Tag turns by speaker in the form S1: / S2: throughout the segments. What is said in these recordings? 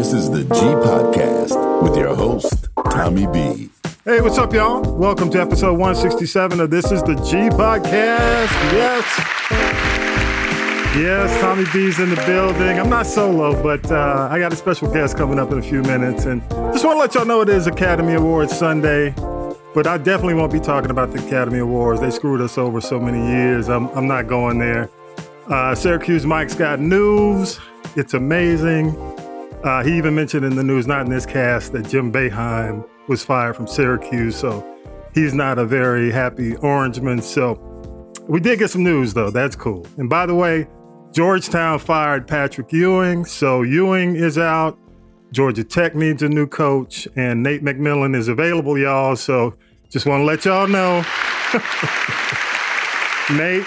S1: This is the G Podcast with your host, Tommy B.
S2: Hey, what's up, y'all? Welcome to episode 167 of This is the G Podcast. Yes. Yes, Tommy B's in the building. I'm not solo, but uh, I got a special guest coming up in a few minutes. And just want to let y'all know it is Academy Awards Sunday. But I definitely won't be talking about the Academy Awards. They screwed us over so many years. I'm, I'm not going there. Uh, Syracuse Mike's got news. It's amazing. Uh, he even mentioned in the news, not in this cast, that Jim Boeheim was fired from Syracuse. So he's not a very happy Orangeman. So we did get some news, though. That's cool. And by the way, Georgetown fired Patrick Ewing. So Ewing is out. Georgia Tech needs a new coach, and Nate McMillan is available, y'all. So just want to let y'all know. Nate,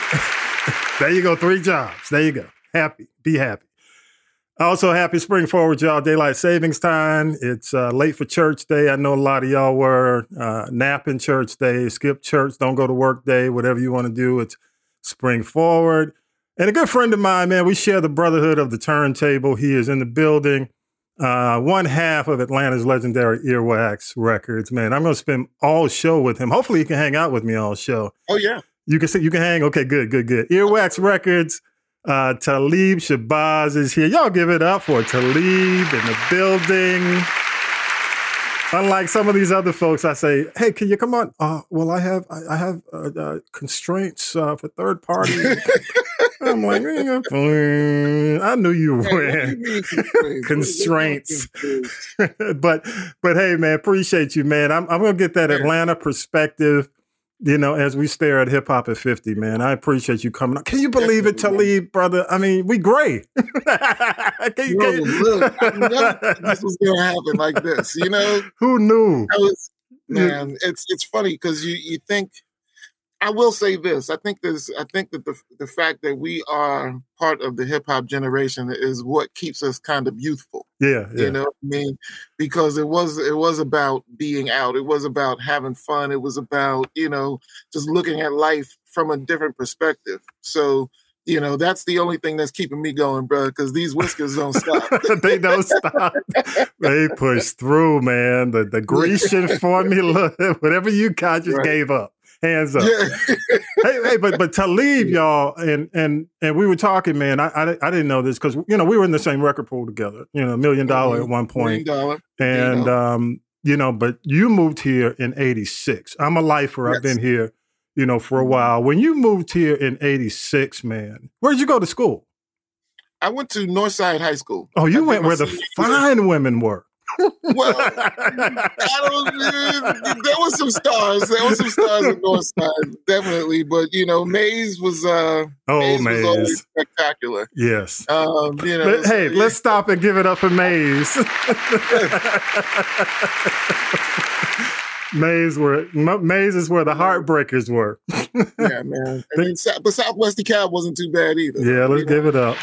S2: there you go. Three jobs. There you go. Happy. Be happy. Also, happy spring forward, y'all. Daylight savings time. It's uh, late for church day. I know a lot of y'all were uh, napping church day, skip church, don't go to work day, whatever you want to do. It's spring forward. And a good friend of mine, man, we share the brotherhood of the turntable. He is in the building uh, one half of Atlanta's legendary Earwax Records. Man, I'm going to spend all show with him. Hopefully, he can hang out with me all show.
S3: Oh yeah,
S2: you can see you can hang. Okay, good, good, good. Earwax Records. Uh, Talib Shabazz is here. Y'all give it up for Talib in the building. Unlike some of these other folks, I say, "Hey, can you come on?" Uh, well, I have I, I have uh, uh, constraints uh, for third party. I'm like, I knew you were constraints. but but hey, man, appreciate you, man. I'm I'm gonna get that Atlanta perspective. You know, as we stare at hip hop at 50, man, I appreciate you coming. Can you believe it, Talib, brother? I mean, we gray.
S3: can you, can you... Look, I never this was gonna happen like this. You know,
S2: who knew?
S3: Was, man, it's it's funny because you you think I will say this. I think this. I think that the the fact that we are part of the hip hop generation is what keeps us kind of youthful.
S2: Yeah, yeah,
S3: you know what I mean? Because it was it was about being out. It was about having fun. It was about you know just looking at life from a different perspective. So you know that's the only thing that's keeping me going, bro. Because these whiskers don't stop.
S2: they don't stop. they push through, man. The the Grecian formula, whatever you got, just right. gave up hands up. hey, hey, but but Talib, y'all, and and and we were talking, man. I I, I didn't know this because you know we were in the same record pool together. You know, million dollar mm-hmm. at one point,
S3: dollar,
S2: and um, you know, but you moved here in '86. I'm a lifer. Yes. I've been here, you know, for a mm-hmm. while. When you moved here in '86, man, where'd you go to school?
S3: I went to Northside High School.
S2: Oh, you I went where the fine women were
S3: well, I don't. There was some stars. There was some stars on Northside, definitely. But you know, Mays was. uh
S2: Oh, Maze,
S3: Mays. was always spectacular.
S2: Yes.
S3: Um, you know.
S2: But, so, hey, yeah. let's stop and give it up for Mays. Mays were Mays is where the heartbreakers were.
S3: yeah, man. I mean, but Southwest DeKalb wasn't too bad either.
S2: Yeah, let's give know? it up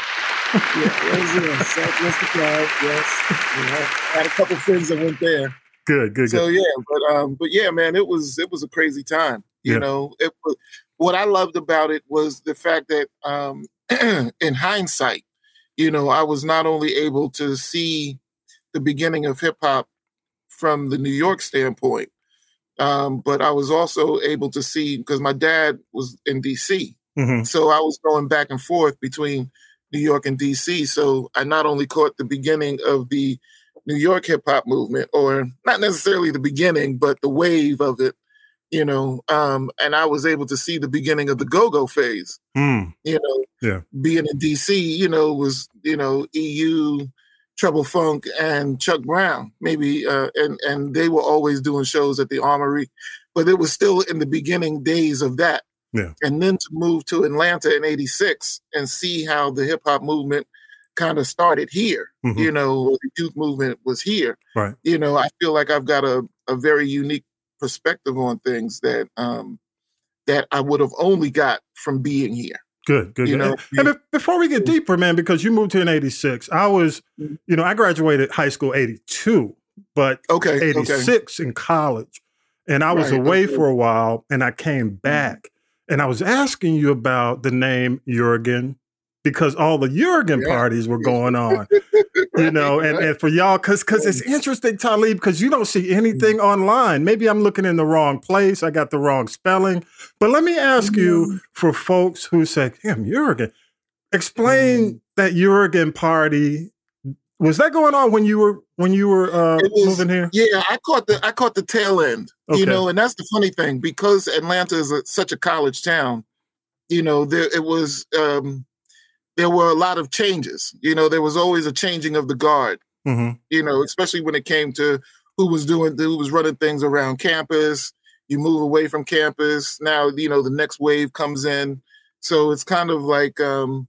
S3: yeah, Southwest DeKalb. Yes, you know, I had a couple friends that went there.
S2: Good, good.
S3: So
S2: good.
S3: yeah, but um, but yeah, man, it was it was a crazy time. You yeah. know, it was what I loved about it was the fact that um, in hindsight, you know, I was not only able to see the beginning of hip hop from the New York standpoint, um, but I was also able to see because my dad was in DC, mm-hmm. so I was going back and forth between New York and DC. So I not only caught the beginning of the New York hip hop movement, or not necessarily the beginning, but the wave of it, you know, um, and I was able to see the beginning of the go go phase.
S2: Mm.
S3: You know,
S2: yeah.
S3: being in DC, you know, was, you know, EU, Trouble Funk, and Chuck Brown, maybe, uh, and, and they were always doing shows at the Armory, but it was still in the beginning days of that.
S2: Yeah.
S3: And then to move to Atlanta in 86 and see how the hip hop movement kind of started here. Mm-hmm. You know, the youth movement was here.
S2: Right.
S3: You know, I feel like I've got a, a very unique perspective on things that um that I would have only got from being here.
S2: Good, good. You good. Know, and before we get deeper, man, because you moved here in '86, I was, mm-hmm. you know, I graduated high school '82, but
S3: okay,
S2: '86 okay. in college, and I was right, away okay. for a while, and I came mm-hmm. back, and I was asking you about the name Jurgen because all the Jurgen yeah. parties were going on, you know, and, and for y'all, cause, cause it's interesting, Talib, because you don't see anything mm-hmm. online. Maybe I'm looking in the wrong place. I got the wrong spelling, but let me ask mm-hmm. you for folks who say, damn, Jurgen, explain mm-hmm. that Jurgen party. Was that going on when you were when you were uh, was, moving here?
S3: Yeah, I caught the I caught the tail end. Okay. You know, and that's the funny thing because Atlanta is a, such a college town. You know, there it was. Um, there were a lot of changes. You know, there was always a changing of the guard. Mm-hmm. You know, especially when it came to who was doing who was running things around campus. You move away from campus. Now, you know, the next wave comes in. So it's kind of like um,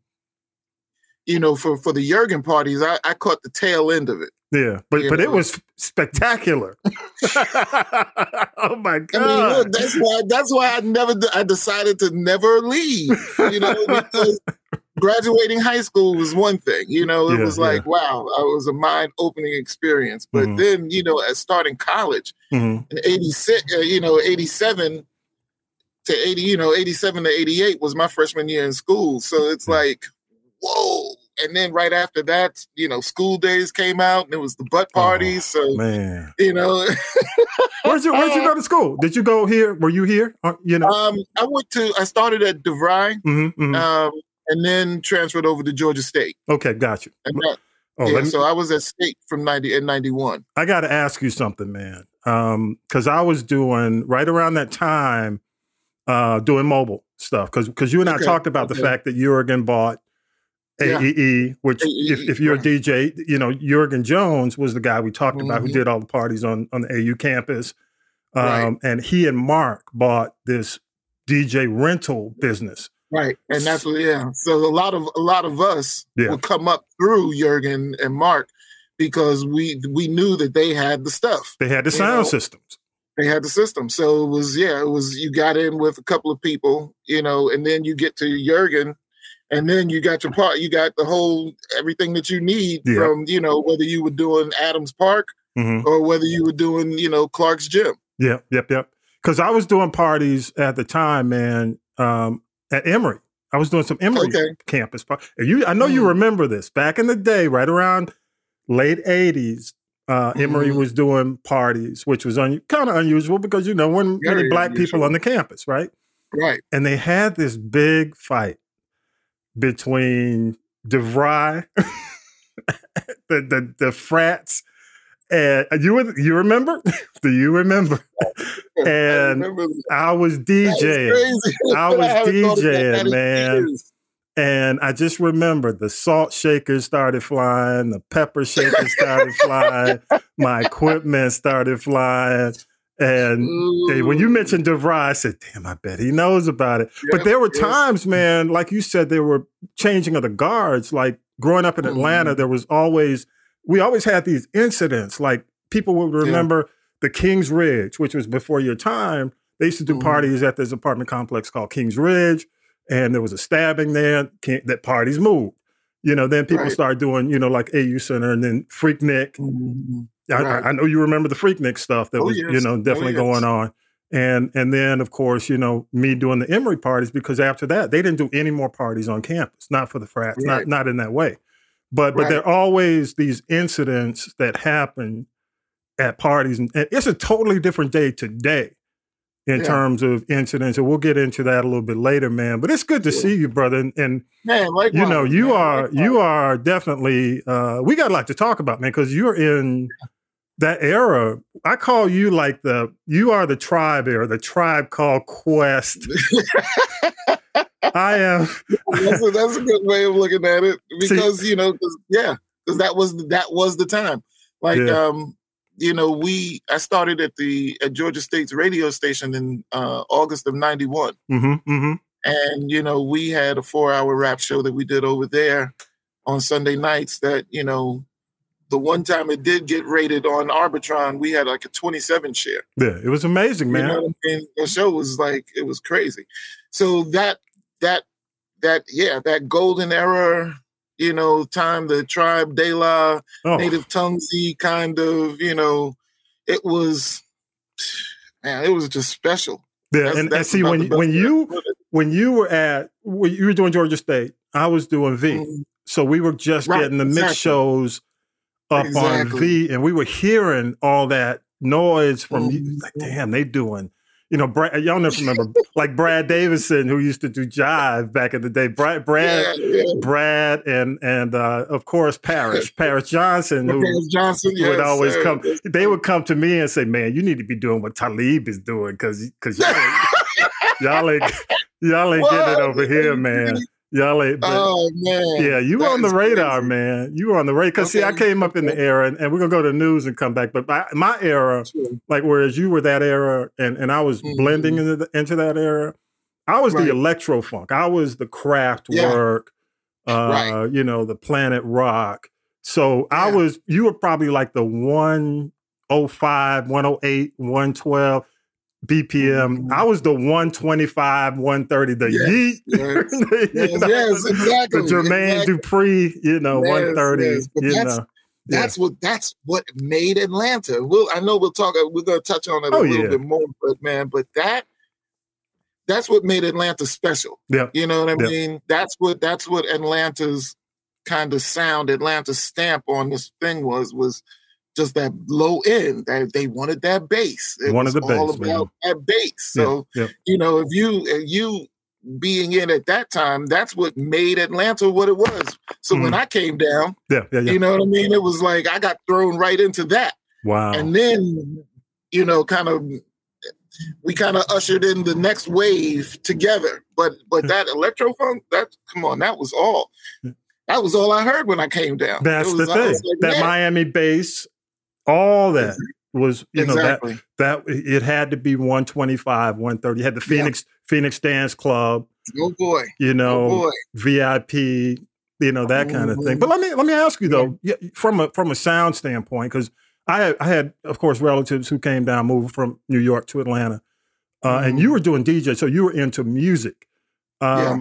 S3: you know, for for the Jurgen parties, I, I caught the tail end of it.
S2: Yeah, but but know? it was spectacular. oh my god! I mean,
S3: look, that's why that's why I never I decided to never leave. You know, because graduating high school was one thing. You know, it yeah, was like yeah. wow, it was a mind opening experience. But mm-hmm. then you know, as starting college mm-hmm. in eighty six, uh, you know, eighty seven to 80, you know, 87 to 88 was my freshman year in school. So it's like, whoa. And then right after that, you know, school days came out and it was the butt parties. Oh, so man, you know,
S2: where'd you where'd you go to school? Did you go here? Were you here? Uh, you know,
S3: um, I went to I started at DeVry, mm-hmm, mm-hmm. Um, and then transferred over to Georgia State.
S2: Okay, got you.
S3: That, oh, yeah, me, so I was at State from ninety and ninety one.
S2: I got to ask you something, man, because um, I was doing right around that time, uh, doing mobile stuff because because you and okay. I talked about okay. the fact that Jurgen bought AEE, yeah. which AEE, if, if you're right. a DJ, you know, Jurgen Jones was the guy we talked mm-hmm. about who mm-hmm. did all the parties on, on the AU campus. Um, right. And he and Mark bought this DJ rental business.
S3: Right. And that's what, yeah. So a lot of, a lot of us yeah. would come up through Jurgen and Mark because we, we knew that they had the stuff.
S2: They had the sound know? systems.
S3: They had the system. So it was, yeah, it was, you got in with a couple of people, you know, and then you get to Jurgen and then you got your part you got the whole everything that you need yeah. from you know whether you were doing adams park mm-hmm. or whether you were doing you know clark's gym
S2: yeah yep yep because i was doing parties at the time man um, at emory i was doing some emory okay. campus party you i know mm. you remember this back in the day right around late 80s uh, Emory mm-hmm. was doing parties, which was un- kind of unusual because you know when many black unusual. people on the campus, right?
S3: Right.
S2: And they had this big fight between DeVry, the, the the frats, and uh, you you remember? Do you remember? and I, remember I was DJing. I was DJing, man. And I just remember the salt shakers started flying, the pepper shakers started flying, my equipment started flying. And when you mentioned DeVry, I said, damn, I bet he knows about it. Yeah, but there were times, man, like you said, there were changing of the guards. Like growing up in Atlanta, mm. there was always, we always had these incidents. Like people would remember yeah. the King's Ridge, which was before your time. They used to do mm. parties at this apartment complex called King's Ridge. And there was a stabbing there. That parties moved. You know, then people right. started doing, you know, like AU Center and then Freaknik. Mm-hmm. I, right. I, know you remember the Freaknik stuff that oh, was, yes. you know, oh, definitely oh, yes. going on. And and then of course, you know, me doing the Emory parties because after that they didn't do any more parties on campus, not for the frats, right. not not in that way. But but there are always these incidents that happen at parties, and it's a totally different day today in yeah. terms of incidents, and we'll get into that a little bit later, man. But it's good to yeah. see you, brother. And, and
S3: man, like
S2: you know, you man, are you are definitely. Uh, we got a lot to talk about, man, because you're in that era. I call you like the you are the tribe era, the tribe called Quest. I am.
S3: that's, a, that's, a, good way of looking at it because see, you know, cause, yeah, because that was that was the time. Like, yeah. um, you know, we I started at the at Georgia State's radio station in uh, August of '91, mm-hmm, mm-hmm. and you know, we had a four-hour rap show that we did over there on Sunday nights. That you know, the one time it did get rated on Arbitron, we had like a 27 share.
S2: Yeah, it was amazing, man. You know
S3: I mean? The show was like it was crazy. So that that that yeah, that golden era you know, time the tribe De La, oh. native tonguesy kind of, you know, it was man, it was just special.
S2: Yeah, that's, and, that's and see when when you when you were at when you were doing Georgia State, I was doing V.
S3: Mhm.
S2: So we were just
S3: Right,
S2: getting the mix
S3: exactly.
S2: shows up on
S3: Exactly.
S2: V, and we were hearing all that noise from you.
S3: Mhm.
S2: Like, damn, they doing. You know, Brad, y'all never remember like Brad Davison, who used to do jive back in the day. Brad, Brad,
S3: yeah, yeah.
S2: Brad, and and uh, of course Parrish, Parrish Johnson, who
S3: Marquez Johnson
S2: would
S3: yes,
S2: always
S3: sir.
S2: come. They would come to me and say, "Man, you need to be doing what Talib is doing because because y'all, ain't- y'all ain't y'all ain't getting it over here, man. Y'all ain't." but-
S3: Oh man.
S2: yeah, you were
S3: that
S2: on the radar,
S3: crazy.
S2: man. You were on the radar. Because see, I came up in the era, and, and we're gonna go to news and come back. But my, my era,
S3: Sure.
S2: like whereas you were that era, and, and I was
S3: Mhm.
S2: blending into the, into that era. I was
S3: Right.
S2: the electro funk. I was the craft
S3: Yeah.
S2: work. Uh,
S3: Right.
S2: you know, the planet rock. So I was. You were probably like the 105, 108, 112 BPM.
S3: Mhm.
S2: I was the 125, 130, the
S3: Yes,
S2: yeet.
S3: yes. Yes,
S2: know,
S3: yes, exactly.
S2: the Jermaine
S3: exactly.
S2: Dupree, you know,
S3: Yes,
S2: 130.
S3: yes,
S2: you
S3: that's-
S2: know. Yeah.
S3: That's what that's what made Atlanta. We'll I know we'll talk we're gonna touch on it a
S2: Oh,
S3: little
S2: yeah.
S3: bit more, but man, but that that's what made Atlanta special.
S2: Yeah.
S3: You know what I
S2: Yeah.
S3: mean? That's what that's what Atlanta's kind of sound, Atlanta's stamp on this thing was was just that low end. That they wanted that bass. It
S2: Wanted
S3: was
S2: the
S3: all
S2: bass, man.
S3: about that bass. So
S2: yeah.
S3: you know, if you if you being in at that time, that's what made Atlanta what it was. So when
S2: Mhm.
S3: I came down,
S2: Yeah, yeah, yeah.
S3: you know what I mean? It was like I got thrown right into that.
S2: wow.
S3: And then, you know, kind of we kind of ushered in the next wave together. But but that electro funk, that come on, that was all. That was all I heard when I came down.
S2: That's
S3: It
S2: the thing.
S3: like,
S2: that Miami bass, all that was, you know, that that it had to be 125, 130. You had the
S3: Yeah.
S2: Phoenix Phoenix Dance Club,
S3: oh boy,
S2: you know,
S3: oh boy.
S2: VIP, you know, that kind of thing.
S3: Mhm.
S2: But let me let me ask you though, yeah, from a from a sound standpoint, because I had, I had, of course, relatives who came down, moved from New York to Atlanta, uh, and
S3: Mhm.
S2: you were doing DJ, so you were into music. Um,
S3: Yeah.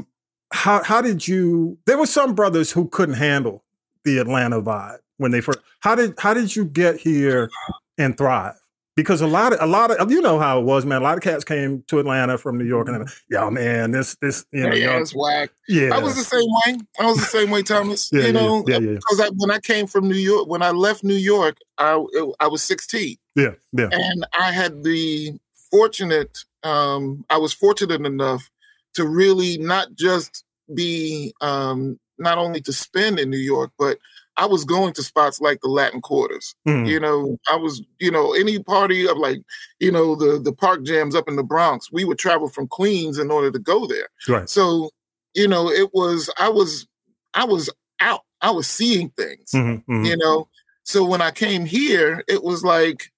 S2: How how did you? There were some brothers who couldn't handle the Atlanta vibe when they first. How did how did you get here and thrive? Because a lot of a lot of you know how it was, man. A lot of cats came to Atlanta from New York, and they're like, yo, man, this this you know,
S3: Yeah, it's whack.
S2: yeah,
S3: I was the same way. I was the same way, Thomas.
S2: Yeah, yeah,
S3: you know,
S2: yeah, yeah.
S3: because I, when I came from New York, when I left New York, I I was 16.
S2: yeah, yeah,
S3: and I had the fortunate, um, I was fortunate enough to really not just be, um, not only to spend in New York, but I was going to spots like the Latin Quarters.
S2: Mhm.
S3: You know, I was, you know, any party of like, you know, the the park jams up in the Bronx. We would travel from Queens in order to go there.
S2: right.
S3: So, you know, it was I was I was out. I was seeing things
S2: Mhm, mhm.
S3: you know so when i came here it was like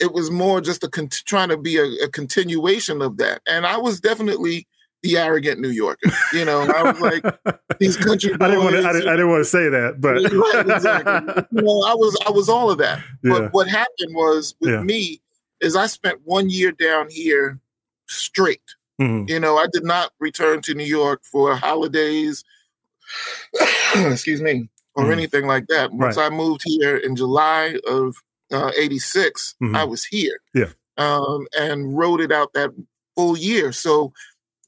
S3: it was more just a con- trying to be a, a continuation of that and i was definitely the arrogant new yorker you know i was like these country
S2: I didn't want to. I
S3: boys,
S2: didn't, I didn't want to say that, but
S3: Right, exactly. you know i was i was all of that
S2: yeah,
S3: but what happened was with
S2: Yeah.
S3: me is i spent one year down here straight
S2: Mhm.
S3: you know i did not return to new york for holidays excuse me or
S2: Mhm.
S3: anything like that once i moved here in july of uh, 86
S2: Mhm.
S3: i was here
S2: Yeah.
S3: um, and wrote it out that full year so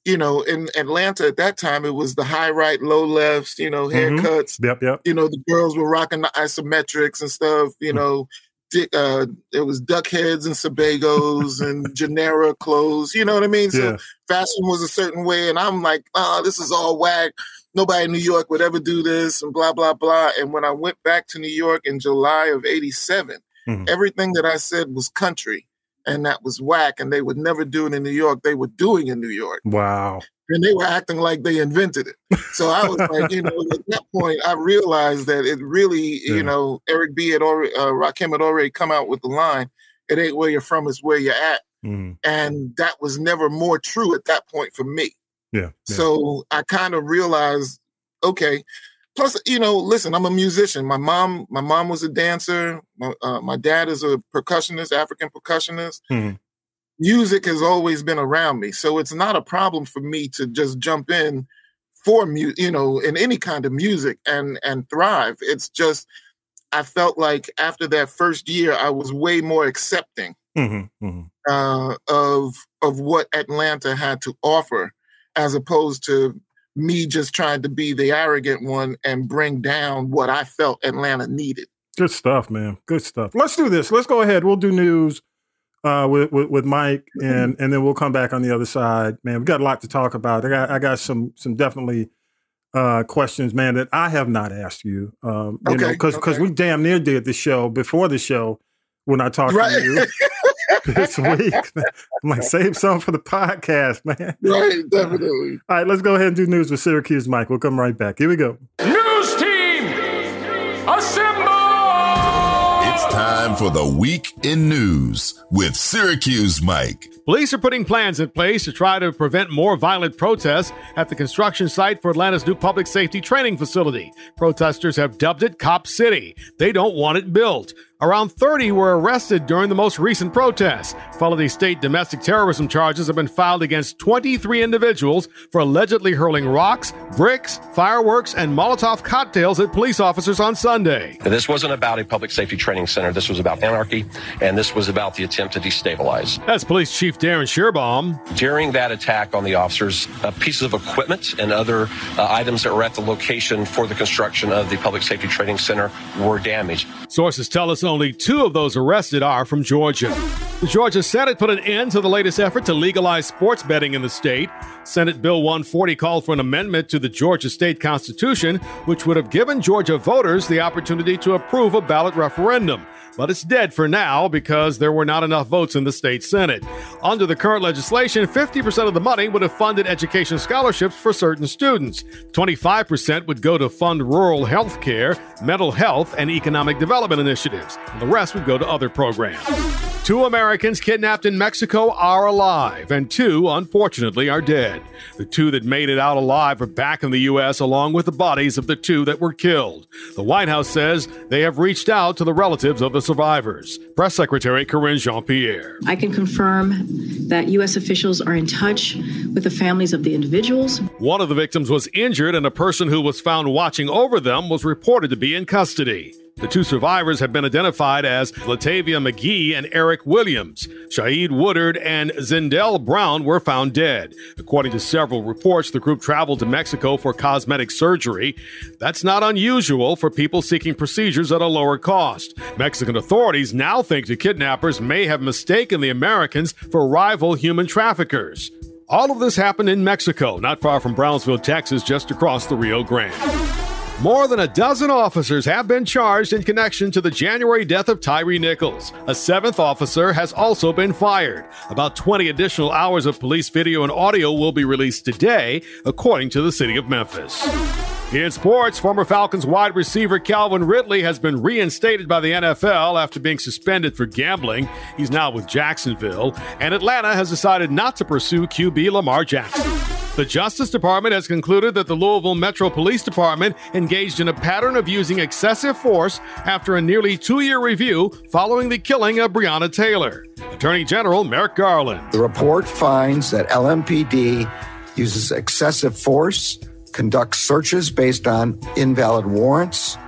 S3: you know in atlanta at that time it was the high right low lefts you know
S2: Mhm.
S3: haircuts
S2: yep, yep.
S3: you know, the girls were rocking the isometrics and stuff, you
S2: Hmm.
S3: know, di- uh, it was duck heads and Sebagos and Generra clothes, you know what I mean? So
S2: Yeah,
S3: fashion was a certain way. And I'm like, oh, this is all whack. Nobody in New York would ever do this and blah, blah, blah. And when I went back to New York in July of 87,
S2: Mhm.
S3: everything that I said was country and that was whack and they would never do it in New York. They were doing in New York
S2: wow.
S3: and they were acting like they invented it. So I was like, you know, at that point, I realized that it really,
S2: Yeah.
S3: you know, Eric B had already, uh, Rakim had already come out with the line, "It ain't where you're from, it's where you're at,"
S2: Mhm.
S3: and that was never more true at that point for me.
S2: Yeah, yeah.
S3: So I kind of realized, okay. Plus, you know, listen, I'm a musician. My mom, my mom was a dancer. My, uh, my dad is a percussionist, African percussionist
S2: Mhm.
S3: music has always been around me so it's not a problem for me to just jump in for mu- you know in any kind of music and and thrive it's just i felt like after that first year i was way more accepting
S2: Mhm, mhm.
S3: uh, of of what atlanta had to offer as opposed to me just trying to be the arrogant one and bring down what I felt Atlanta needed.
S2: Good stuff, man. Good stuff. Let's do this. Let's go ahead. We'll do news uh, with, with, with Mike, and and then we'll come back on the other side. Man, we got a lot to talk about. I got I got some some definitely uh, questions, man, that I have not asked you. Um, you okay, know, because because okay. we damn near did the show before the show when I talked right. to you. this week. I'm like, save some for the podcast, man.
S3: Right, definitely.
S2: All right, let's go ahead and do news with Syracuse Mike. We'll come right back. Here we go.
S4: News team, assemble!
S1: It's time for the week in news with Syracuse Mike.
S5: Police are putting plans in place to try to prevent more violent protests at the construction site for Atlanta's new public safety training facility. Protesters have dubbed it Cop City. They don't want it built. Around 30 were arrested during the most recent protests. Felony state domestic terrorism charges have been filed against 23 individuals for allegedly hurling rocks, bricks, fireworks, and Molotov cocktails at police officers on Sunday.
S6: This wasn't about a public safety training center. This was about anarchy, and this was about the attempt to destabilize.
S5: That's Police Chief Darin Schierbaum.
S6: During that attack on the officers, uh, pieces of equipment and other uh, items that were at the location for the construction of the public safety training center were damaged.
S5: Sources tell us only two of those arrested are from Georgia. The Georgia Senate put an end to the latest effort to legalize sports betting in the state. Senate Bill 140 called for an amendment to the Georgia state constitution, which would have given Georgia voters the opportunity to approve a ballot referendum but it's dead for now because there were not enough votes in the state Senate. Under the current legislation, 50% of the money would have funded education scholarships for certain students. 25% would go to fund rural health care, mental health, and economic development initiatives, and the rest would go to other programs. Two Americans kidnapped in Mexico are alive, and two, unfortunately, are dead. The two that made it out alive are back in the U.S., along with the bodies of the two that were killed. The White House says they have reached out to the relatives of the survivors. Press Secretary Karine Jean Pierre.
S7: I can confirm that U.S. officials are in touch with the families of the individuals.
S5: One of the victims was injured, and a person who was found watching over them was reported to be in custody. The two survivors have been identified as Latavia McGee and Eric Williams. Shaeed Woodard and Zindell Brown were found dead. According to several reports, the group traveled to Mexico for cosmetic surgery. That's not unusual for people seeking procedures at a lower cost. Mexican authorities now think the kidnappers may have mistaken the Americans for rival human traffickers. All of this happened in Mexico, not far from Brownsville, Texas, just across the Rio Grande. More than a dozen officers have been charged in connection to the January death of Tyre Nichols. A seventh officer has also been fired. About 20 additional hours of police video and audio will be released today, according to the city of Memphis. In sports, former Falcons wide receiver Calvin Ridley has been reinstated by the NFL after being suspended for gambling. He's now with Jacksonville, and Atlanta has decided not to pursue QB Lamar Jackson. The Justice Department has concluded that the Louisville Metro Police Department engaged in a pattern of using excessive force after a nearly two year review following the killing of Breonna Taylor. Attorney General Merrick Garland.
S8: The report finds that LMPD uses excessive force, conducts searches based on invalid warrants,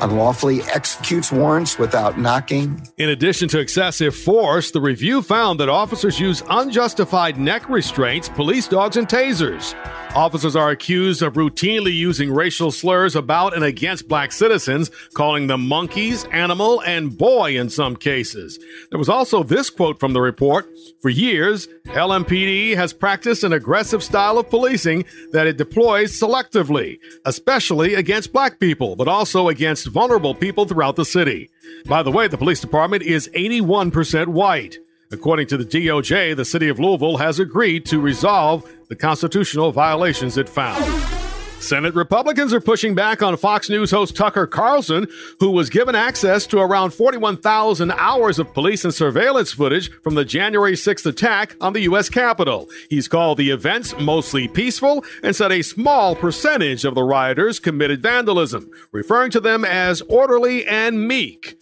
S8: unlawfully executes warrants without knocking.
S5: In addition to excessive force, the review found that officers use unjustified neck restraints, police dogs, and tasers. Officers are accused of routinely using racial slurs about and against black citizens, calling them monkeys, animal, and boy in some cases. There was also this quote from the report For years, LMPD has practiced an aggressive style of policing that it deploys selectively, especially against black people, but also against vulnerable people throughout the city. By the way, the police department is 81% white. According to the DOJ, the city of Louisville has agreed to resolve the constitutional violations it found. Senate Republicans are pushing back on Fox News host Tucker Carlson, who was given access to around 41,000 hours of police and surveillance footage from the January 6th attack on the U.S. Capitol. He's called the events mostly peaceful and said a small percentage of the rioters committed vandalism, referring to them as orderly and meek.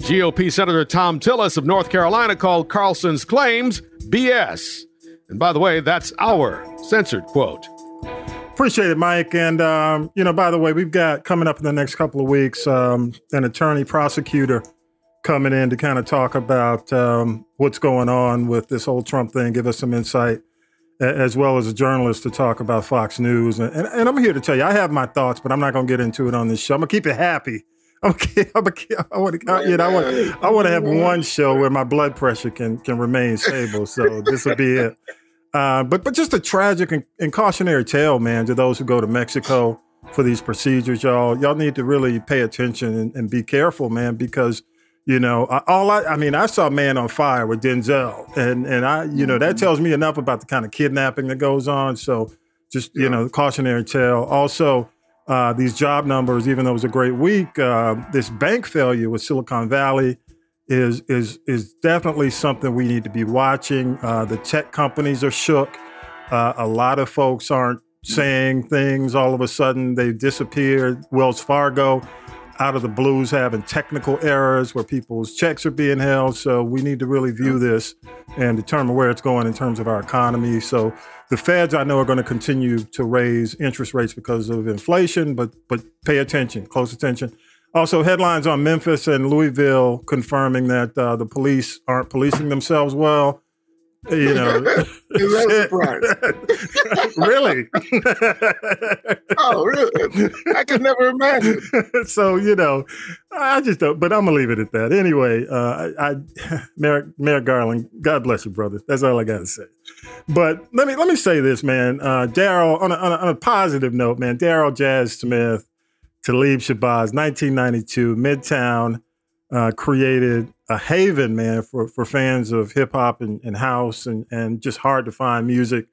S5: GOP Senator Thom Tillis of North Carolina called Carlson's claims BS. And by the way, that's our censored quote.
S2: Appreciate it, Mike. And, um, you know, by the way, we've got coming up in the next couple of weeks um, an attorney prosecutor coming in to kind of talk about um, what's going on with this whole Trump thing, give us some insight as well as a journalist to talk about Fox News. And, and, and I'm here to tell you, I have my thoughts, but I'm not going to get into it on this show. I'm going to keep it happy. Okay, I want to, I want, I want to have one show where my blood pressure can can remain stable. So this will be it. Uh, but but just a tragic and, and, cautionary tale, man, to those who go to Mexico for these procedures, y'all. Y'all need to really pay attention and, and be careful, man, because you know, all I, I mean, I saw Man on Fire with Denzel, and and I, you know, that mm-hmm. tells me enough about the kind of kidnapping that goes on. So, just you know, cautionary tale. Also, uh, these job numbers, even though it was a great week, uh, this bank failure with Silicon Valley is is is definitely something we need to be watching. Uh, the tech companies are shook. Uh, a lot of folks aren't saying things. All of a sudden, they've disappeared. Wells Fargo out of the blues having technical errors where people's checks are being held. So we need to really view this and determine where it's going in terms of our economy. So the feds, I know, are going to continue to raise interest rates because of inflation, but but pay attention, close attention. Also, headlines on Memphis and Louisville confirming that uh, the police aren't policing themselves well you know, really?
S3: oh, really? I could never imagine.
S2: so you know, I just don't. But I'm gonna leave it at that. Anyway, uh, I, I Merrick, Merrick Garland, God bless you, brother. That's all I gotta say. But let me let me say this, man. Uh, Daryl, on, on, on a positive note, man. Daryl Jazz Smith, Talib Shabazz, 1992, Midtown uh, created a haven, man, for, for fans of hip hop and, and, house and, and just hard to find music.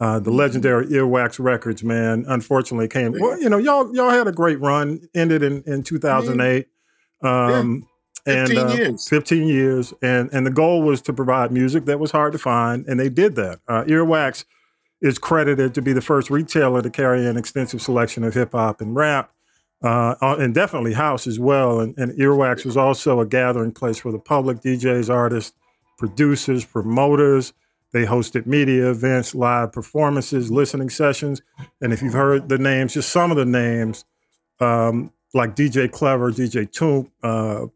S2: Uh, the legendary Earwax Records, man, unfortunately came. Well, you know, y'all y'all had a great run. Ended in, in 2008. Um,
S3: yeah. 15
S2: and,
S3: uh, years.
S2: 15 years. And, and the goal was to provide music that was hard to find. And they did that. Uh, Earwax is credited to be the first retailer to carry an extensive selection of hip hop and rap uh, and definitely house as well. And, and, Earwax was also a gathering place for the public, DJs, artists, producers, promoters. They hosted media events, live performances, listening sessions. And if you've heard the names, just some of the names, um, like DJ Clever, DJ Toomp, uh,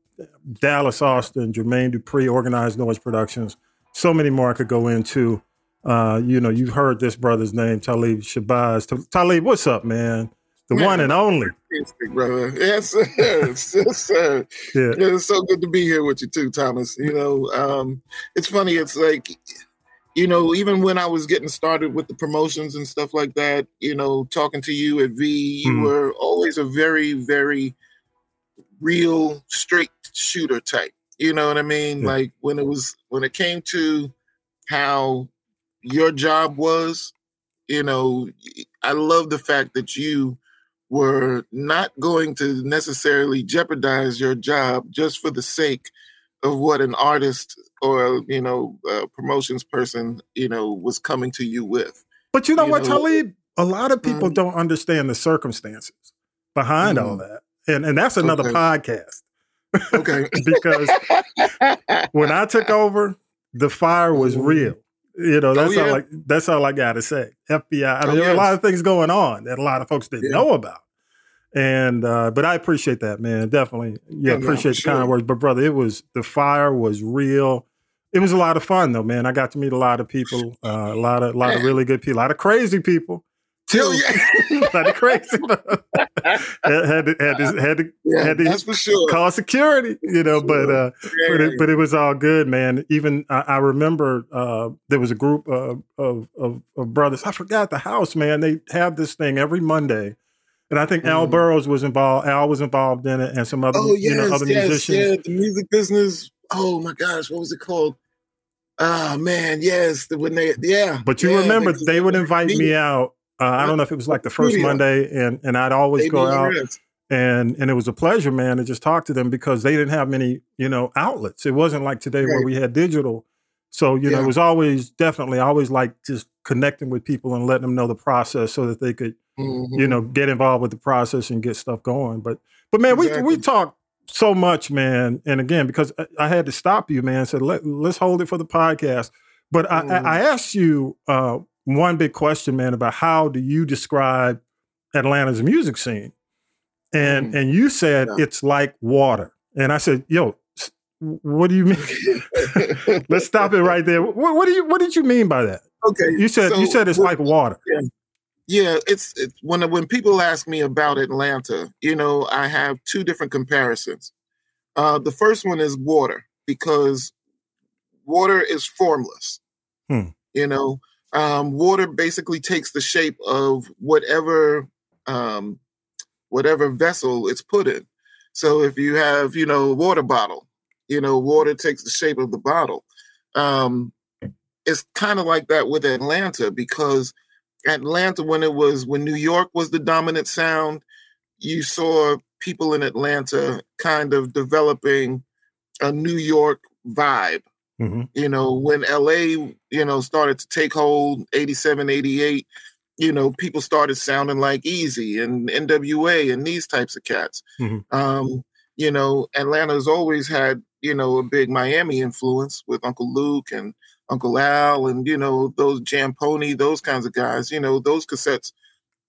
S2: Dallas Austin, Jermaine Dupri, Organized Noize Productions, so many more I could go into. Uh, you know, you've heard this brother's name, Talib Shabazz. Talib, what's up, man? The one and only.
S3: Brother. Yes, sir. yes, sir. Yeah. It's so good to be here with you too, Thomas. You know, um, it's funny. It's like, you know, even when I was getting started with the promotions and stuff like that, you know, talking to you at V, you mm. were always a very, very real, straight shooter type. You know what I mean? Yeah. Like when it was when it came to how your job was, you know, I love the fact that you were not going to necessarily jeopardize your job just for the sake of what an artist or you know a promotions person you know was coming to you with
S2: but you know you what know? talib? A lot of people mm don't understand the circumstances behind mm all that and and that's another okay. podcast.
S3: Okay.
S2: Because when i took over the fire was mm real you know, oh, that's oh, yeah. all. I, that's all I got to say. FBI. I mean, oh, there are a lot of things going on that a lot of folks didn't yeah. know about. And uh, but I appreciate that, man. Definitely, yeah, appreciate the sure. kind words. But brother, it was the fire was real. It was a lot of fun though, man. I got to meet a lot of people, uh, a lot of a lot of really good people, a lot of crazy people.
S3: Too. Yeah.
S2: a lot of crazy. had, had to had to had to,
S3: yeah,
S2: had to
S3: for sure.
S2: call security, you know. But uh, but it, but it was all good, man. Even I, I remember uh, there was a group of, of of brothers. I forgot the house, man. They have this thing every Monday and I think Al mm-hmm. Burrows was involved. Al was involved in it, and some other, oh, yes, you know, other yes, musicians.
S3: Yeah, the music business. Oh my gosh, what was it called? Oh man, yes, when they, yeah.
S2: But you
S3: yeah,
S2: remember they, they would invite me out. Uh, I don't know if it was like the first Monday, and and I'd always go out, and and it was a pleasure, man, to just talk to them because they didn't have many, you know, outlets. It wasn't like today right. where we had digital. So you yeah. know, it was always definitely always like just connecting with people and letting them know the process so that they could mm-hmm. you know, get involved with the process and get stuff going. But but man, exactly. we we talk so much, man. And again, because I, I had to stop you, man, said let let's hold it for the podcast. But mm-hmm. I, I asked you uh, one big question, man, about how do you describe Atlanta's music scene? And mm-hmm. and you said yeah. it's like water. And I said, yo, what do you mean? Let's stop it right there. What, what, do you what did you mean by that?
S3: Okay,
S2: you said so, you said it's like water.
S3: Yeah. Yeah, it's, it's when when people ask me about Atlanta, you know, I have two different comparisons. Uh, the first one is water because water is formless. Hmm. You know, um, water basically takes the shape of whatever um, whatever vessel it's put in. So if you have, you know, a water bottle, you know, water takes the shape of the bottle. Um, it's kind of like that with Atlanta because Atlanta, when it was when New York was the dominant sound, you saw people in Atlanta kind of developing a New York vibe. Mm-hmm. You know, when LA, you know, started to take hold, 87, 88, you know, people started sounding like Eazy and NWA and these types of cats. Mm-hmm. Um, you know, Atlanta's always had, you know, a big Miami influence with Uncle Luke and Uncle Al and, you know, those Jam Pony, those kinds of guys, you know, those cassettes,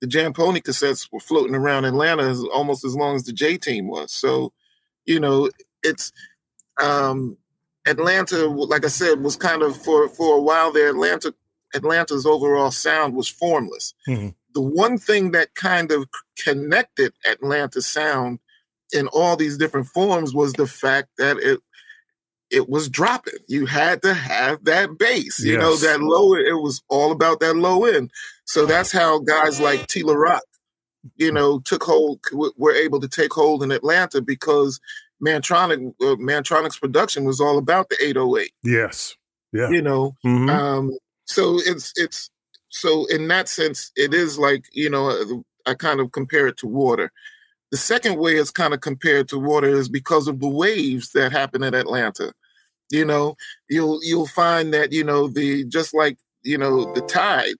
S3: the Jam Pony cassettes were floating around Atlanta as, almost as long as the J team was. So, you know, it's um Atlanta, like I said, was kind of for for a while there, Atlanta Atlanta's overall sound was formless. Mm-hmm. The one thing that kind of connected Atlanta sound in all these different forms was the fact that it it was dropping. You had to have that bass, yes. you know, that low. It was all about that low end. So that's how guys like T La Rock, you know, took hold, were able to take hold in Atlanta because Mantronix, uh, Mantronix production was all about the 808.
S2: Yes. Yeah.
S3: You know, mm-hmm. um, so it's it's so in that sense, it is like you know uh, I kind of compare it to water. The second way it's kind of compared to water is because of the waves that happen in Atlanta. You know, you'll you'll find that you know the just like you know the tide.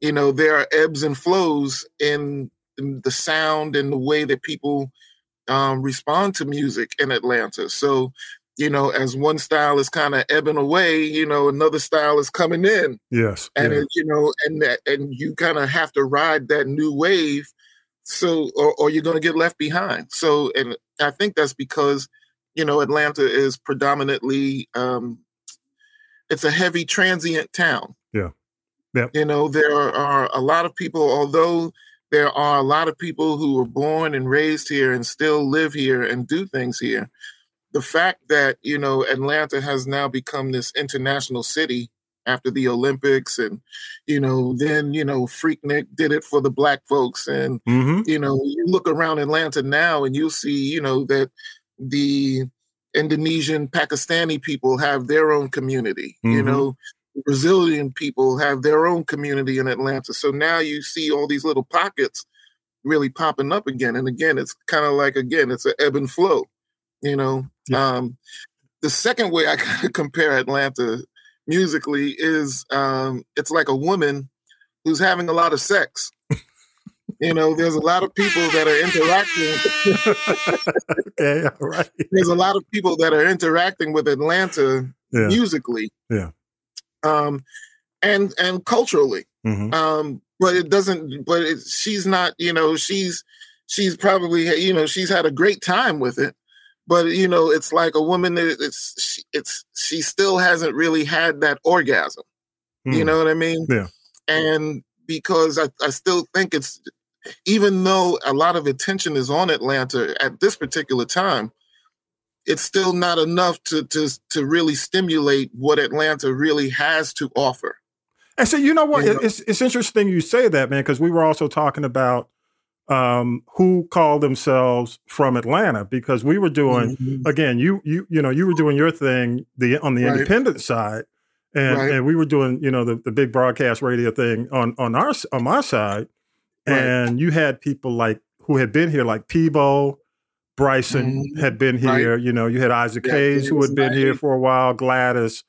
S3: You know there are ebbs and flows in the sound and the way that people um, respond to music in Atlanta. So you know, as one style is kind of ebbing away, you know, another style is coming in.
S2: Yes.
S3: And it, you know, and that and you kind of have to ride that new wave so or, or you're gonna get left behind. So and I think that's because, you know, Atlanta is predominantly um it's a heavy transient town.
S2: Yeah. Yeah.
S3: You know, there are a lot of people, although there are a lot of people who were born and raised here and still live here and do things here the fact that you know Atlanta has now become this international city after the Olympics, and you know then you know Freaknik did it for the black folks, and mm-hmm. you know you look around Atlanta now and you'll see you know that the Indonesian Pakistani people have their own community, mm-hmm. you know. Brazilian people have their own community in Atlanta. So now you see all these little pockets really popping up again. And again, it's kind of like, again, it's an ebb and flow. You know, yeah. um, the second way I kind of compare Atlanta musically is um, it's like a woman who's having a lot of sex. you know, there's a lot of people that are interacting.
S2: okay, all right.
S3: There's a lot of people that are interacting with Atlanta yeah. musically.
S2: Yeah.
S3: Um, and and culturally. Mm-hmm. Um, but it doesn't. But it, she's not. You know, she's she's probably you know she's had a great time with it but you know it's like a woman that it's it's she still hasn't really had that orgasm mm. you know what i mean
S2: yeah
S3: and because I, I still think it's even though a lot of attention is on atlanta at this particular time it's still not enough to to to really stimulate what atlanta really has to offer
S2: and so you know what you know? it's it's interesting you say that man because we were also talking about um, who called themselves from Atlanta because we were doing mm-hmm. again you you you know you were doing your thing the on the right. independent side and right. and we were doing you know the, the big broadcast radio thing on on our on my side right. and you had people like who had been here like Peabo Bryson mm-hmm. had been here you know you had Isaac yeah, Hayes who had been here for a while Gladys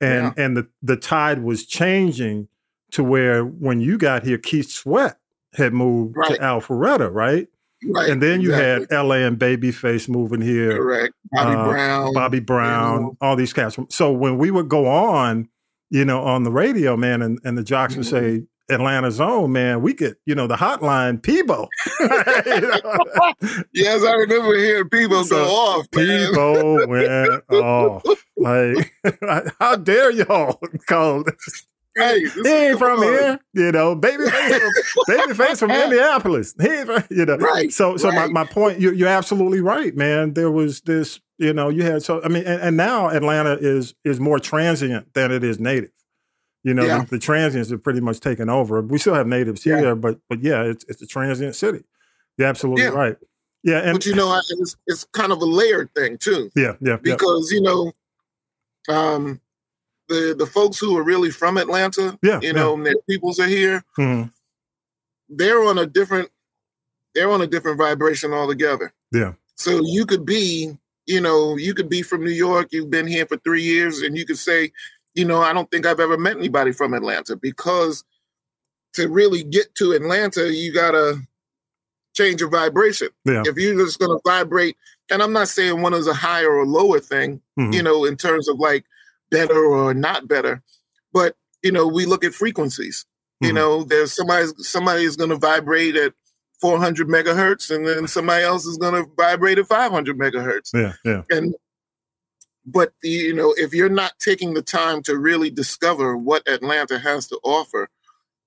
S2: and yeah. and the the tide was changing to where when you got here Keith Sweat had moved right. to Alpharetta, right?
S3: Right.
S2: And then you exactly. had LA and Babyface moving here.
S3: Correct. Bobby uh, Brown.
S2: Bobby Brown, you know. all these cats. So when we would go on, you know, on the radio, man, and, and the jocks mm-hmm. would say, Atlanta's own, man, we could, you know, the hotline Peabo.
S3: yes, I remember hearing Peabo so, go off.
S2: Peabo went off. Like, how dare y'all call
S3: Hey,
S2: he ain't from on. here, you know. Babyface, from, babyface from Indianapolis. He from, you know.
S3: Right.
S2: So, so
S3: right.
S2: my, my point, you, you're absolutely right, man. There was this, you know, you had so. I mean, and, and now Atlanta is is more transient than it is native. You know, yeah. the, the, transients have pretty much taken over. We still have natives yeah. here, but but yeah, it's it's a transient city. You're absolutely yeah. right. Yeah, and
S3: but you know, it's, it's kind of a layered thing too.
S2: Yeah, yeah,
S3: because you know, um, the the folks who are really from Atlanta,
S2: yeah,
S3: you know, their peoples are here.
S2: Mm-hmm.
S3: They're on a different, they're on a different vibration altogether.
S2: Yeah.
S3: So you could be, you know, you could be from New York. You've been here for three years, and you could say, you know, I don't think I've ever met anybody from Atlanta because to really get to Atlanta, you gotta change your vibration.
S2: Yeah.
S3: If you're just gonna vibrate, and I'm not saying one is a higher or lower thing,
S2: mm-hmm.
S3: you know, in terms of like better or not better, but you know, we look at frequencies. Mm-hmm. You know, there's somebody somebody is gonna vibrate at 400 megahertz, and then somebody else is gonna vibrate at 500 megahertz.
S2: Yeah, yeah.
S3: And but you know if you're not taking the time to really discover what atlanta has to offer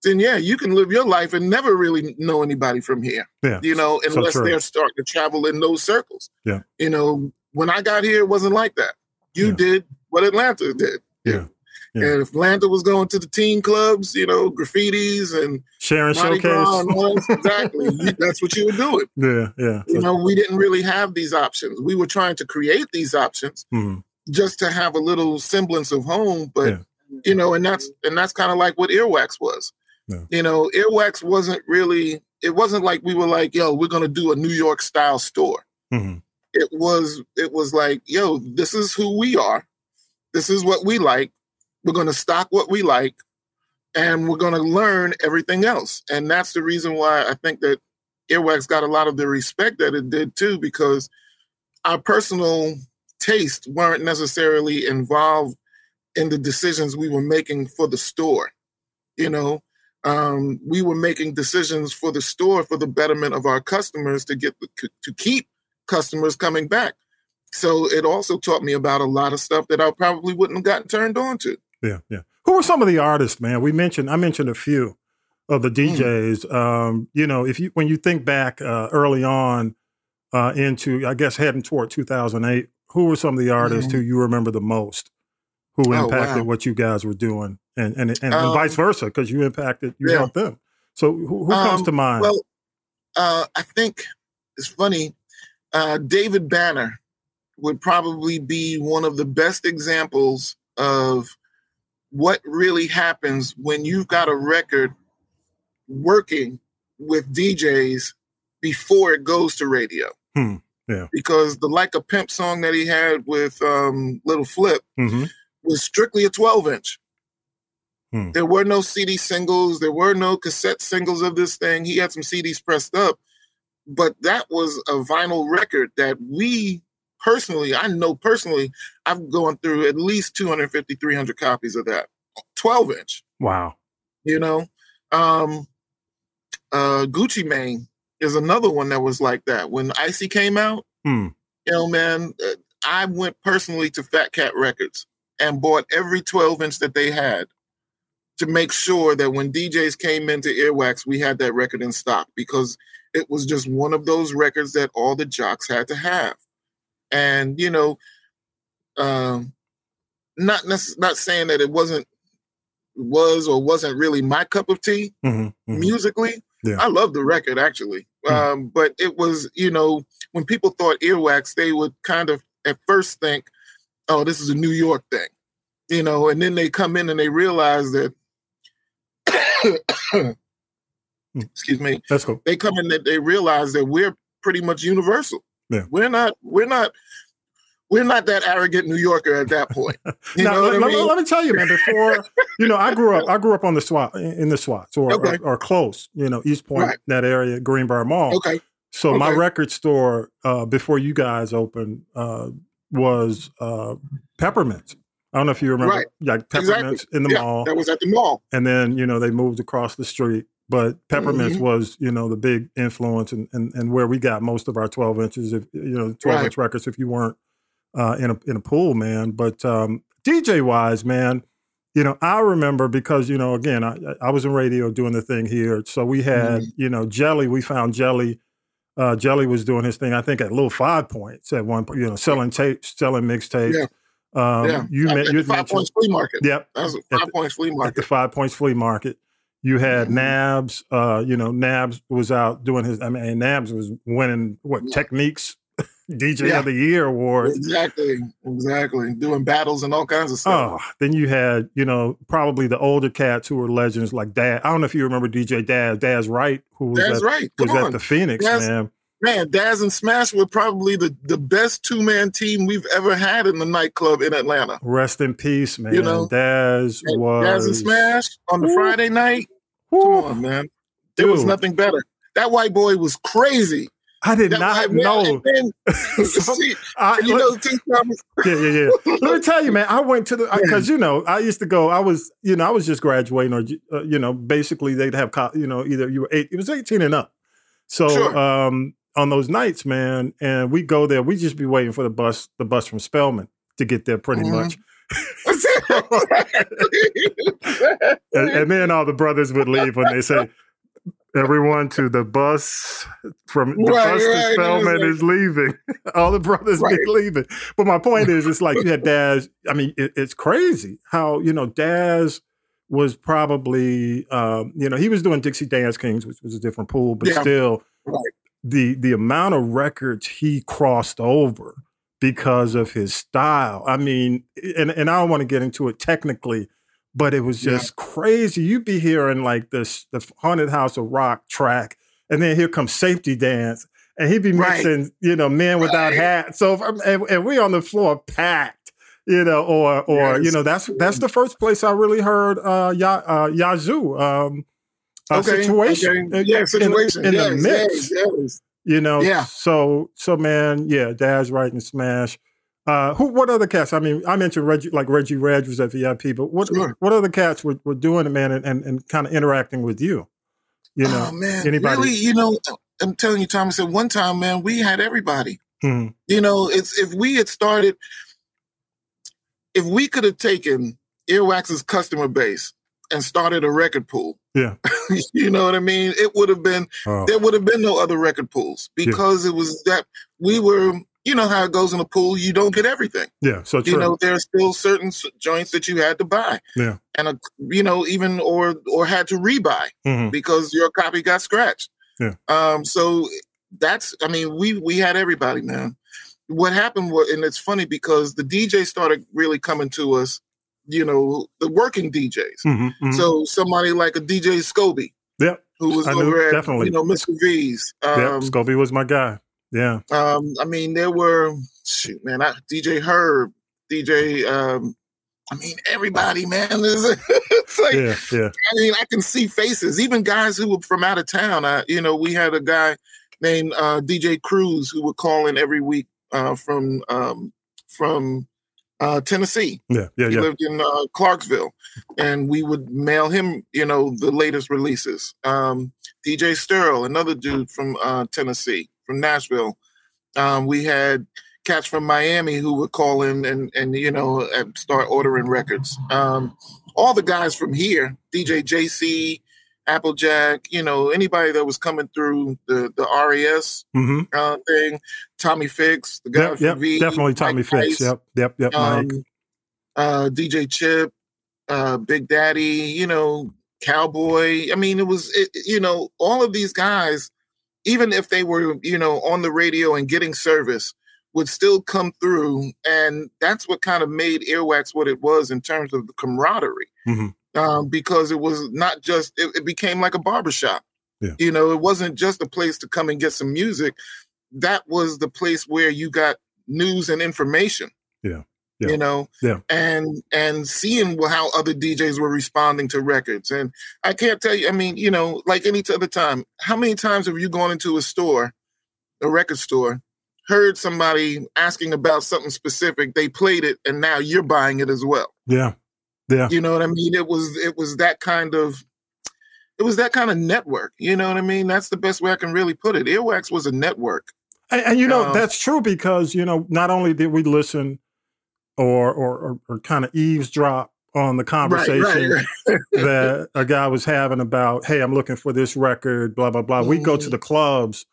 S3: then yeah you can live your life and never really know anybody from here
S2: yeah
S3: you know unless
S2: so
S3: they're starting to travel in those circles
S2: yeah
S3: you know when i got here it wasn't like that you
S2: yeah.
S3: did what atlanta did
S2: yeah
S3: yeah. And if Atlanta was going to the teen clubs, you know, graffitis and
S2: sharing showcase,
S3: and exactly, that's what you were doing.
S2: Yeah, yeah.
S3: You know, we didn't really have these options. We were trying to create these options,
S2: mm-hmm
S3: just to have a little semblance of home. But
S2: yeah.
S3: you know, and that's and that's kind of like what Earwax was.
S2: Yeah.
S3: You know, Earwax wasn't really. It wasn't like we were like, yo, we're gonna do a New York style store.
S2: Mm-hmm.
S3: It was. It was like, yo, this is who we are. This is what we like. We're gonna stock what we like, and we're gonna learn everything else. And that's the reason why I think that Earwax got a lot of the respect that it did too, because our personal taste weren't necessarily involved in the decisions we were making for the store. You know, um, we were making decisions for the store for the betterment of our customers to get to keep customers coming back. So it also taught me about a lot of stuff that I probably wouldn't have gotten turned on to.
S2: Yeah, yeah. Who were some of the artists, man? We mentioned I mentioned a few of the DJs. Mm. Um, you know, if you when you think back uh, early on uh, into I guess heading toward 2008, who were some of the artists mm-hmm. who you remember the most who impacted oh, wow. what you guys were doing and and, and, um, and vice versa because you impacted you yeah. helped them so who, who comes
S3: um,
S2: to mind
S3: well uh, i think it's funny uh, david banner would probably be one of the best examples of what really happens when you've got a record working with djs before it goes to radio
S2: hmm. Yeah.
S3: Because the Like a Pimp song that he had with um, Little Flip
S2: mm-hmm.
S3: was strictly a 12 inch.
S2: Hmm.
S3: There were no CD singles, there were no cassette singles of this thing. He had some CDs pressed up, but that was a vinyl record that we personally, I know personally, I've gone through at least 250, 300 copies of that 12 inch.
S2: Wow.
S3: You know, um, uh, Gucci Mane is another one that was like that. When Icy came out,
S2: hmm.
S3: you know, man, uh, I went personally to Fat Cat Records and bought every 12 inch that they had to make sure that when DJs came into Earwax, we had that record in stock because it was just one of those records that all the jocks had to have. And, you know, um, not nec- not saying that it wasn't was or wasn't really my cup of tea
S2: mm-hmm, mm-hmm.
S3: musically.
S2: Yeah.
S3: I love the record actually. Mm. Um, but it was, you know, when people thought earwax, they would kind of at first think, oh, this is a New York thing, you know, and then they come in and they realize that, excuse me,
S2: that's cool.
S3: They come in that they realize that we're pretty much universal.
S2: Yeah.
S3: We're not, we're not, we're not that arrogant New Yorker at that point. You
S2: now,
S3: know
S2: let,
S3: I mean?
S2: let, me tell you, man. Before you know, I grew up. I grew up on the SWAT in the SWATs or,
S3: Okay.
S2: or, or close. You know, East Point,
S3: Right.
S2: that area, Greenbrier Mall.
S3: Okay.
S2: So my record store uh, before you guys opened uh, was uh, Peppermint I don't know if you remember,
S3: Right.
S2: like peppermints
S3: Exactly.
S2: in the
S3: Yeah,
S2: mall,
S3: That was at the mall.
S2: and then you know they moved across the street. But peppermints
S3: Mhm.
S2: was you know the big influence and, and and where we got most of our twelve inches. If you know twelve
S3: Right.
S2: inch records, if you weren't uh, in a in a pool, man. But um, DJ wise, man, you know I remember because you know again I I was in radio doing the thing here, so we had
S3: Mhm.
S2: you know Jelly. We found Jelly. Uh, Jelly was doing his thing, I think, at Little Five Points at one point. You know, selling tapes, selling mixtapes.
S3: Yeah.
S2: Um,
S3: yeah.
S2: You met you
S3: Five Points Flea Market.
S2: yep,
S3: That was a Five
S2: the-
S3: Points Flea
S2: at the
S3: Market.
S2: Five Points Flea Market. You had
S3: Mhm.
S2: Nabs. Uh, you know, Nabs was out doing his. I mean, Nabs was winning what
S3: Yeah.
S2: Technics DJ
S3: Yeah.
S2: of the Year award.
S3: Exactly, exactly. Doing battles and all kinds of stuff.
S2: Oh, then you had you know probably the older cats who were legends like Dad. I don't know if you remember DJ Daz, Daz Wright, who was
S3: That's
S2: at,
S3: right.
S2: Was
S3: on.
S2: at the Phoenix
S3: Daz-
S2: man.
S3: Man, Daz and Smash were probably the, the best two man team we've ever had in the nightclub in Atlanta.
S2: Rest in peace, man.
S3: You know,
S2: Daz was
S3: Daz and Smash on the
S2: Woo.
S3: Friday night.
S2: Woo.
S3: Come on, man. There was nothing better. That white boy was crazy.
S2: I did not know. So,
S3: see,
S2: I,
S3: you know,
S2: yeah, yeah, yeah. Let me tell you, man. I went to the because you know I used to go. I was, you know, I was just graduating, or uh, you know, basically they'd have, you know, either you were eight, it was eighteen and up. So
S3: Sure.
S2: um, on those nights, man, and we go there. We just be waiting for the bus, the bus from Spelman to get there, pretty
S3: Mhm.
S2: much. And, and then all the brothers would leave when they say. Everyone to the bus from the
S3: Right,
S2: bus to
S3: right.
S2: Spelman
S3: It was
S2: is leaving. All the brothers
S3: Right.
S2: be leaving. But my point is, it's like you had Daz. I mean, it, it's crazy how you know Daz was probably, um, you know, he was doing Dixie Dance Kings, which was a different pool, but
S3: Yeah.
S2: still,
S3: Right.
S2: the the amount of records he crossed over because of his style. I mean, and and I don't want to get into it technically, but it was
S3: Yeah.
S2: just crazy. You'd be hearing like this the haunted house of rock track, and then here comes safety dance, and he'd be
S3: Right.
S2: mixing, you know, men without
S3: Right.
S2: hats. So if I'm, and, and we on the floor packed, you know, or or you know, that's that's the first place I really heard uh, ya, uh Yazoo. Um, uh,
S3: Okay,
S2: situation,
S3: okay. Yeah, situation.
S2: in,
S3: yes,
S2: the mix,
S3: yes, yes.
S2: you know.
S3: Yeah.
S2: So so man, yeah, Daz Wright and Smash. Uh, who? What other cats? I mean, I mentioned Reggie, like Reggie Reg was at VIP, but what
S3: Sure.
S2: what other cats were, were doing it, man, and, and, and kind of interacting with you? You know,
S3: oh man,
S2: anybody-
S3: really? You know, I'm telling you, Thomas. At one time, man, we had everybody.
S2: Mhm.
S3: You know, it's if we had started, if we could have taken Earwax's customer base and started a record pool,
S2: Yeah.
S3: you know what I mean? It would have been
S2: Oh,
S3: there would have been no other record pools because it was that we were. You know how it goes in a pool. You don't get everything.
S2: yeah. So true.
S3: You know, there are still certain joints that you had to buy.
S2: Yeah.
S3: And a, you know, even or or had to rebuy
S2: Mhm.
S3: because your copy got scratched.
S2: Yeah.
S3: Um. So that's. I mean, we we had everybody, man. What happened was, and it's funny because the DJ started really coming to us. You know, the working DJs.
S2: Mhm, mhm.
S3: So somebody like a DJ Scobie,
S2: Yep.
S3: who was
S2: I knew,
S3: at
S2: definitely.
S3: you know Mr. V's.
S2: yep.
S3: Um,
S2: Scobie was my guy. Yeah.
S3: um, I mean, there were shoot, man, I, DJ Herb, DJ. Um, I mean, everybody, man. It's like
S2: Yeah. Yeah.
S3: I mean, I can see faces, even guys who were from out of town. I, you know, we had a guy named uh, DJ Cruz who would call in every week uh, from um, from uh, Tennessee.
S2: Yeah. Yeah.
S3: He
S2: Yeah.
S3: lived in uh, Clarksville, and we would mail him, you know, the latest releases. Um, DJ Sterl, another dude from uh, Tennessee, from Nashville. Um, we had cats from Miami who would call in and and you know and start ordering records. Um, all the guys from here, DJ JC, Applejack, you know, anybody that was coming through the the RES
S2: hmm
S3: uh, thing, Tommy Fix, the guy
S2: Yep.
S3: from
S2: Yep.
S3: V,
S2: Definitely Tommy
S3: Mike
S2: Fix.
S3: Price,
S2: Yep. Yep. Yep. Mike.
S3: um, uh, DJ Chip, uh, Big Daddy, you know, Cowboy. I mean, it was, it, you know, all of these guys, even if they were, you know, on the radio and getting service, would still come through. And that's what kind of made Earwax what it was in terms of the camaraderie.
S2: Mhm.
S3: Um, because it was not just, it, it became like a barbershop.
S2: Yeah.
S3: You know, it wasn't just a place to come and get some music. That was the place where you got news and information.
S2: Yeah. Yeah.
S3: You know,
S2: Yeah.
S3: and and seeing how other DJs were responding to records. And I can't tell you, I mean, you know, like any other time, how many times have you gone into a store, a record store, heard somebody asking about something specific, they played it, and now you're buying it as well.
S2: Yeah, yeah.
S3: You know what I mean? It was it was that kind of it was that kind of network. You know what I mean? That's the best way I can really put it. Earwax was a network.
S2: And, and you know um, that's true because you know not only did we listen or or, or, kind of eavesdrop on the conversation right, right, right. that a guy was having about, hey, I'm looking for this record, blah blah blah. Mm. We go to mm-hmm. the clubs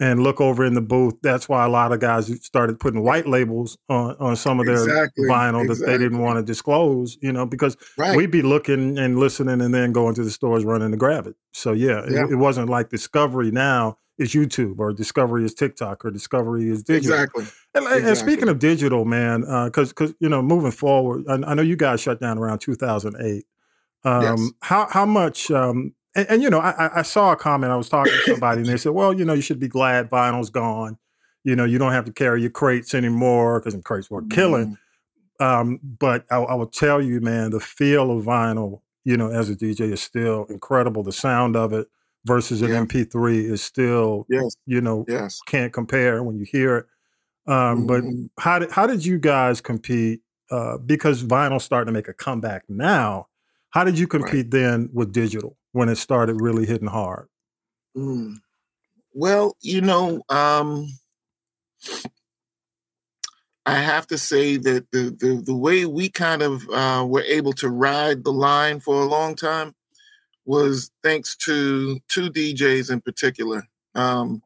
S2: and look over in the booth. That's why a lot of guys started putting white labels on, on some of their exactly, vinyl exactly. that they didn't want to disclose, you know, because right. we'd be looking and listening and then going to the stores running to grab it. So yeah, yeah. It, it, wasn't like Discovery now is YouTube or Discovery is TikTok or Discovery is digital.
S3: Exactly.
S2: And,
S3: exactly.
S2: and speaking of digital, man, because uh, because you know moving forward, I, I, know you guys shut down around 2008. Um, yes. How how much um, and, and, you know, I, I saw a comment. I was talking to somebody, and they said, "Well, you know, you should be glad vinyl's gone. You know, you don't have to carry your crates anymore because crates were killing." Mm-hmm. Um, but I, I will tell you, man, the feel of vinyl, you know, as a DJ is still incredible. The sound of it versus an yeah. MP3 is still, yes. you know,
S3: yes.
S2: can't compare when you hear it. Um, mm-hmm. But how did how did you guys compete? Uh, because vinyl's starting to make a comeback now. How did you compete right. then with digital? when it started really hitting hard?
S3: Mm. Well, you know, um, I have to say that the, the, the way we kind of uh, were able to ride the line for a long time was thanks to two DJs in particular. Um,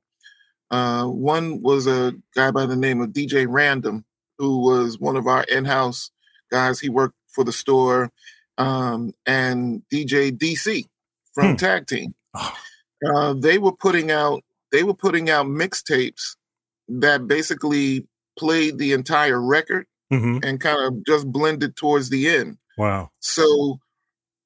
S3: uh, one was a guy by the name of DJ Random, who was one of our in-house guys. He worked for the store, um, and DJ DC, from hmm. Tag Team. Oh. Uh, they were putting out they were putting out mixtapes that basically played the entire record mm-hmm. and kind of just blended towards the end.
S2: Wow.
S3: So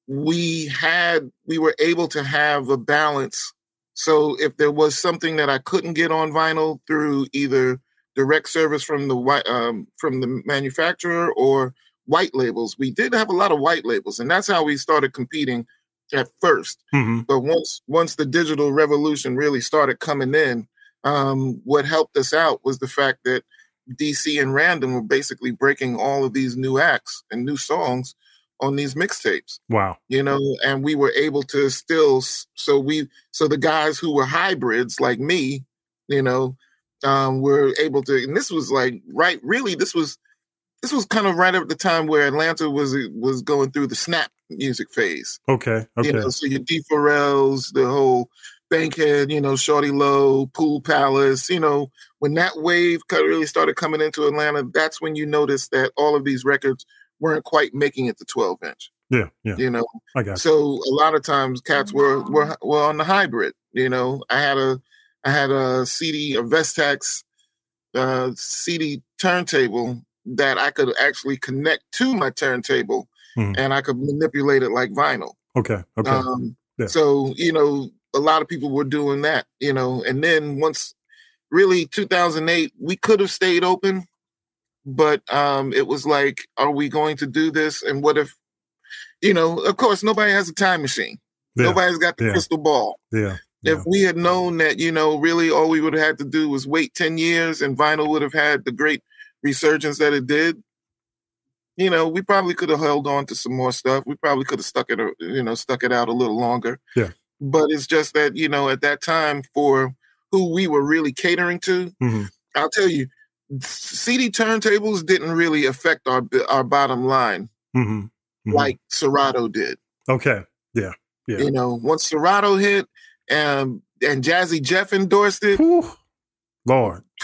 S3: we had we were able to have a balance. So if there was something that I couldn't get on vinyl through either direct service from the um, from the manufacturer or white labels, we did have a lot of white labels, and that's how we started competing at 1st mm-hmm. but once once the digital revolution really started coming in, um, what helped us out was the fact that DC and Random were basically breaking all of these new acts and new songs on these mixtapes.
S2: Wow.
S3: You know, and we were able to still so we so the guys who were hybrids like me, you know, um, were able to and this was like right really this was this was kind of right at the time where Atlanta was was going through the snap music phase.
S2: Okay. Okay.
S3: You know, so your D Pharrells, the whole Bankhead, you know, Shawty Lo, Pool Palace, you know, when that wave really started coming into Atlanta, that's when you noticed that all of these records weren't quite making it to 12 inch.
S2: Yeah, yeah.
S3: You know,
S2: I got
S3: so a lot of times cats were were were on the hybrid. You know, I had a I had a CD, a Vestax uh, CD turntable that I could actually connect to my turntable mm. and I could manipulate it like vinyl.
S2: Okay. Okay. Um,
S3: yeah. So, you know, a lot of people were doing that, you know, and then once really 2008, we could have stayed open, but um, it was like, are we going to do this? And what if, you know, of course, nobody has a time machine. Yeah. Nobody's got the yeah. crystal ball.
S2: Yeah.
S3: If we had known that, you know, really all we would have had to do was wait 10 years and vinyl would have had the great resurgence that it did, you know, we probably could have held on to some more stuff. We probably could have stuck it, you know, stuck it out a little longer.
S2: Yeah.
S3: But it's just that, you know, at that time for who we were really catering to, mm-hmm. I'll tell you, CD turntables didn't really affect our our bottom line mm-hmm. Mm-hmm. like Serato did.
S2: Okay. Yeah. Yeah.
S3: You know, once Serato hit and and Jazzy Jeff endorsed it.
S2: Whew. Lord.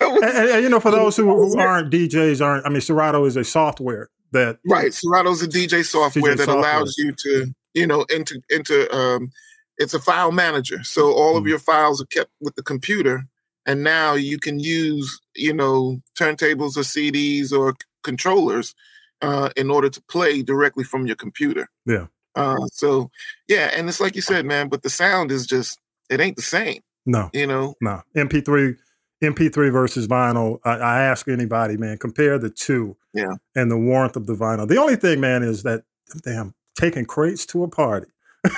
S2: was, and, and, you know, for those who, who aren't DJs, aren't I mean, Serato is a software that
S3: right. Serato's a DJ software DJ that software. allows you to, you know, into into um, it's a file manager. So all mm. of your files are kept with the computer, and now you can use, you know, turntables or CDs or controllers uh, in order to play directly from your computer.
S2: Yeah.
S3: Uh, so yeah, and it's like you said, man, but the sound is just it ain't the same.
S2: No.
S3: You know?
S2: No. MP3 MP3 versus vinyl, I, I, ask anybody, man, compare the two.
S3: Yeah.
S2: And the warmth of the vinyl. The only thing, man, is that damn taking crates to a party.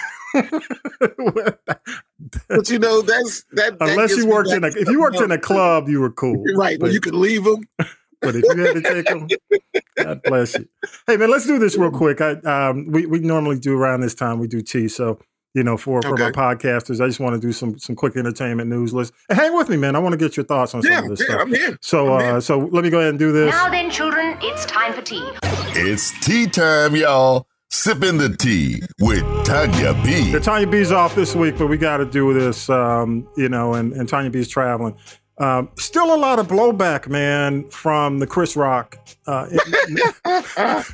S3: but you know that's that. that
S2: Unless you worked in a if you worked in a club, you were cool.
S3: right,
S2: But,
S3: you could leave them.
S2: but if you had to take them, God bless you. Hey man, let's do this real quick. I um we, we normally do around this time we do tea. So you know, for for
S3: Okay.
S2: my podcasters, I just want to do some some quick entertainment news list. And hang with me, man. I want to get your thoughts on some of this
S3: yeah,
S2: stuff.
S3: I'm here.
S2: So
S3: I'm here.
S2: uh so let me go ahead and do this.
S9: Now then, children, it's time for tea.
S1: It's tea time, y'all. Sipping the tea with Tanya B.
S2: The Tanya B's off this week, but we got to do this, um, you know, and, and Tanya B's traveling. Um, still a lot of blowback, man, from the Chris Rock uh,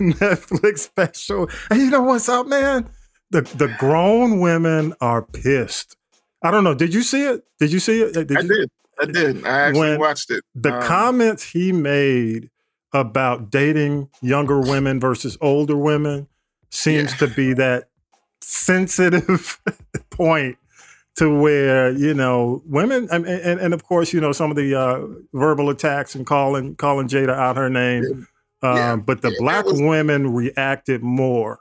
S2: Netflix special. And you know what's up, man? The the grown women are pissed. I don't know. Did you see it? Did you see it? Did
S3: I did. I did. I actually
S2: When
S3: watched it.
S2: The
S3: Um,
S2: comments he made about dating younger women versus older women seems to be that sensitive point to where you know women and, and and of course you know some of the uh, verbal attacks and calling calling Jada out her name, um,
S3: Yeah.
S2: but the
S3: Yeah,
S2: black
S3: was-
S2: women reacted more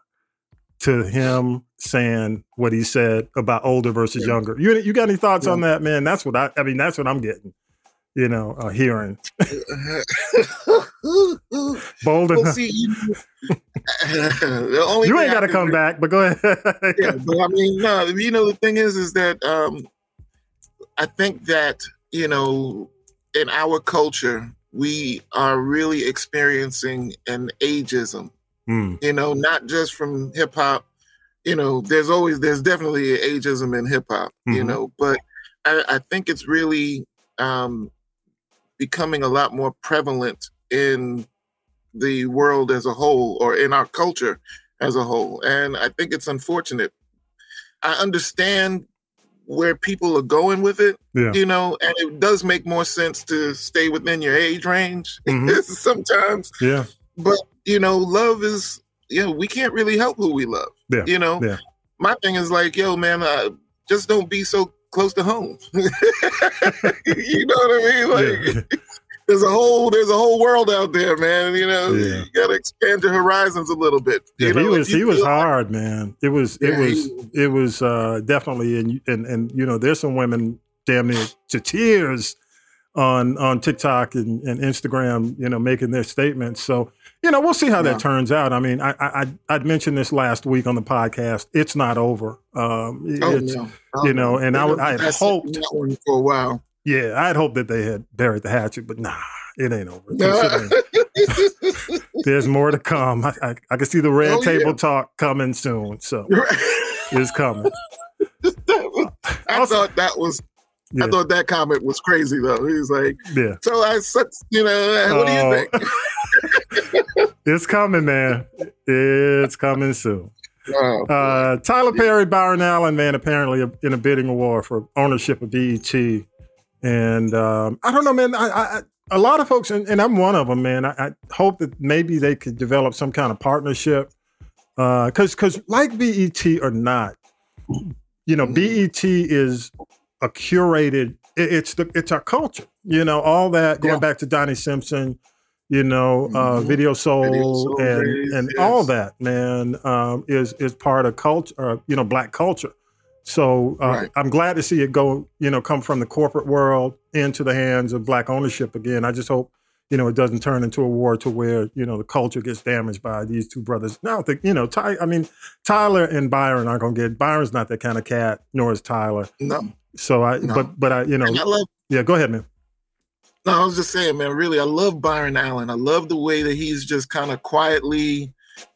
S2: to him saying what he said about older versus younger. You you got any thoughts on that, man? That's what I I mean. That's what I'm getting. You know, a hearing bold
S3: well, see, you,
S2: You ain't got to come back, but go ahead.
S3: yeah, but I mean, no, you know, the thing is, is that um, I think that you know, in our culture, we are really experiencing an ageism.
S2: Hmm.
S3: You know, not just from hip hop. You know, there's always, there's definitely ageism in hip hop. You
S2: Mhm.
S3: know, but I, I think it's really um, becoming a lot more prevalent in the world as a whole or in our culture as a whole. And I think it's unfortunate. I understand where people are going with it,
S2: Yeah.
S3: you know, and it does make more sense to stay within your age range
S2: Mhm.
S3: sometimes.
S2: Yeah.
S3: But, you know, love is, you know, we can't really help who we love.
S2: Yeah.
S3: You know,
S2: Yeah.
S3: my thing is like, yo, man, uh, just don't be so close to home. you know what I mean? Like,
S2: Yeah.
S3: there's a whole there's a whole world out there, man. You know,
S2: Yeah.
S3: you gotta expand your horizons a little bit.
S2: Yeah,
S3: you know,
S2: he was he was hard, man. It was it was it was uh, definitely and and and you know there's some women damn near to tears on on TikTok and, and Instagram, you know, making their statements. So you know we'll see how
S3: Yeah.
S2: that turns out. I mean, I I I- I'd mentioned this last week on the podcast. It's not over. Um,
S3: Oh, no.
S2: you know, and I I had hoped-
S3: one for a while.
S2: Yeah, I had hoped that they had buried the hatchet, but nah, it ain't over.
S3: No.
S2: There's more to come. I, I, I can see the red
S3: Oh, yeah.
S2: table talk coming soon. So it's coming.
S3: I
S2: Also-
S3: thought that was.
S2: Yeah.
S3: I thought that comment was crazy though. He was like,
S2: Yeah.
S3: "So I, such, you know, what do
S2: Oh.
S3: you think?"
S2: It's coming, man. It's coming soon.
S3: Wow.
S2: Uh, Tyler Perry, Byron Allen, man, apparently in a bidding war for ownership of BET. And um, I don't know, man. I, I, a lot of folks, and, and I'm one of them, man. I, I hope that maybe they could develop some kind of partnership. Because, because like BET or not, you know, BET is a curated. it- it's the it's our culture. You know, all that going
S3: Yeah.
S2: back to Donnie Simpson. You know, uh,
S3: Mhm.
S2: Video Soul,
S3: Soul
S2: and
S3: days,
S2: and all that, man, um, is is part of culture. Uh, you know, black culture. So uh,
S3: Right.
S2: I'm glad to see it go. You know, come from the corporate world into the hands of black ownership again. I just hope you know it doesn't turn into a war to where you know the culture gets damaged by these two brothers. Now, I think you know, Ty. I mean, Tyler and Byron aren't gonna get. Byron's not that kind of cat, nor is Tyler.
S3: No,
S2: So I,
S3: No.
S2: but but I, you know,
S3: I love.
S2: yeah. Go ahead, man.
S3: No, I was just saying, man. Really, I love Byron Allen. I love the way that he's just kind of quietly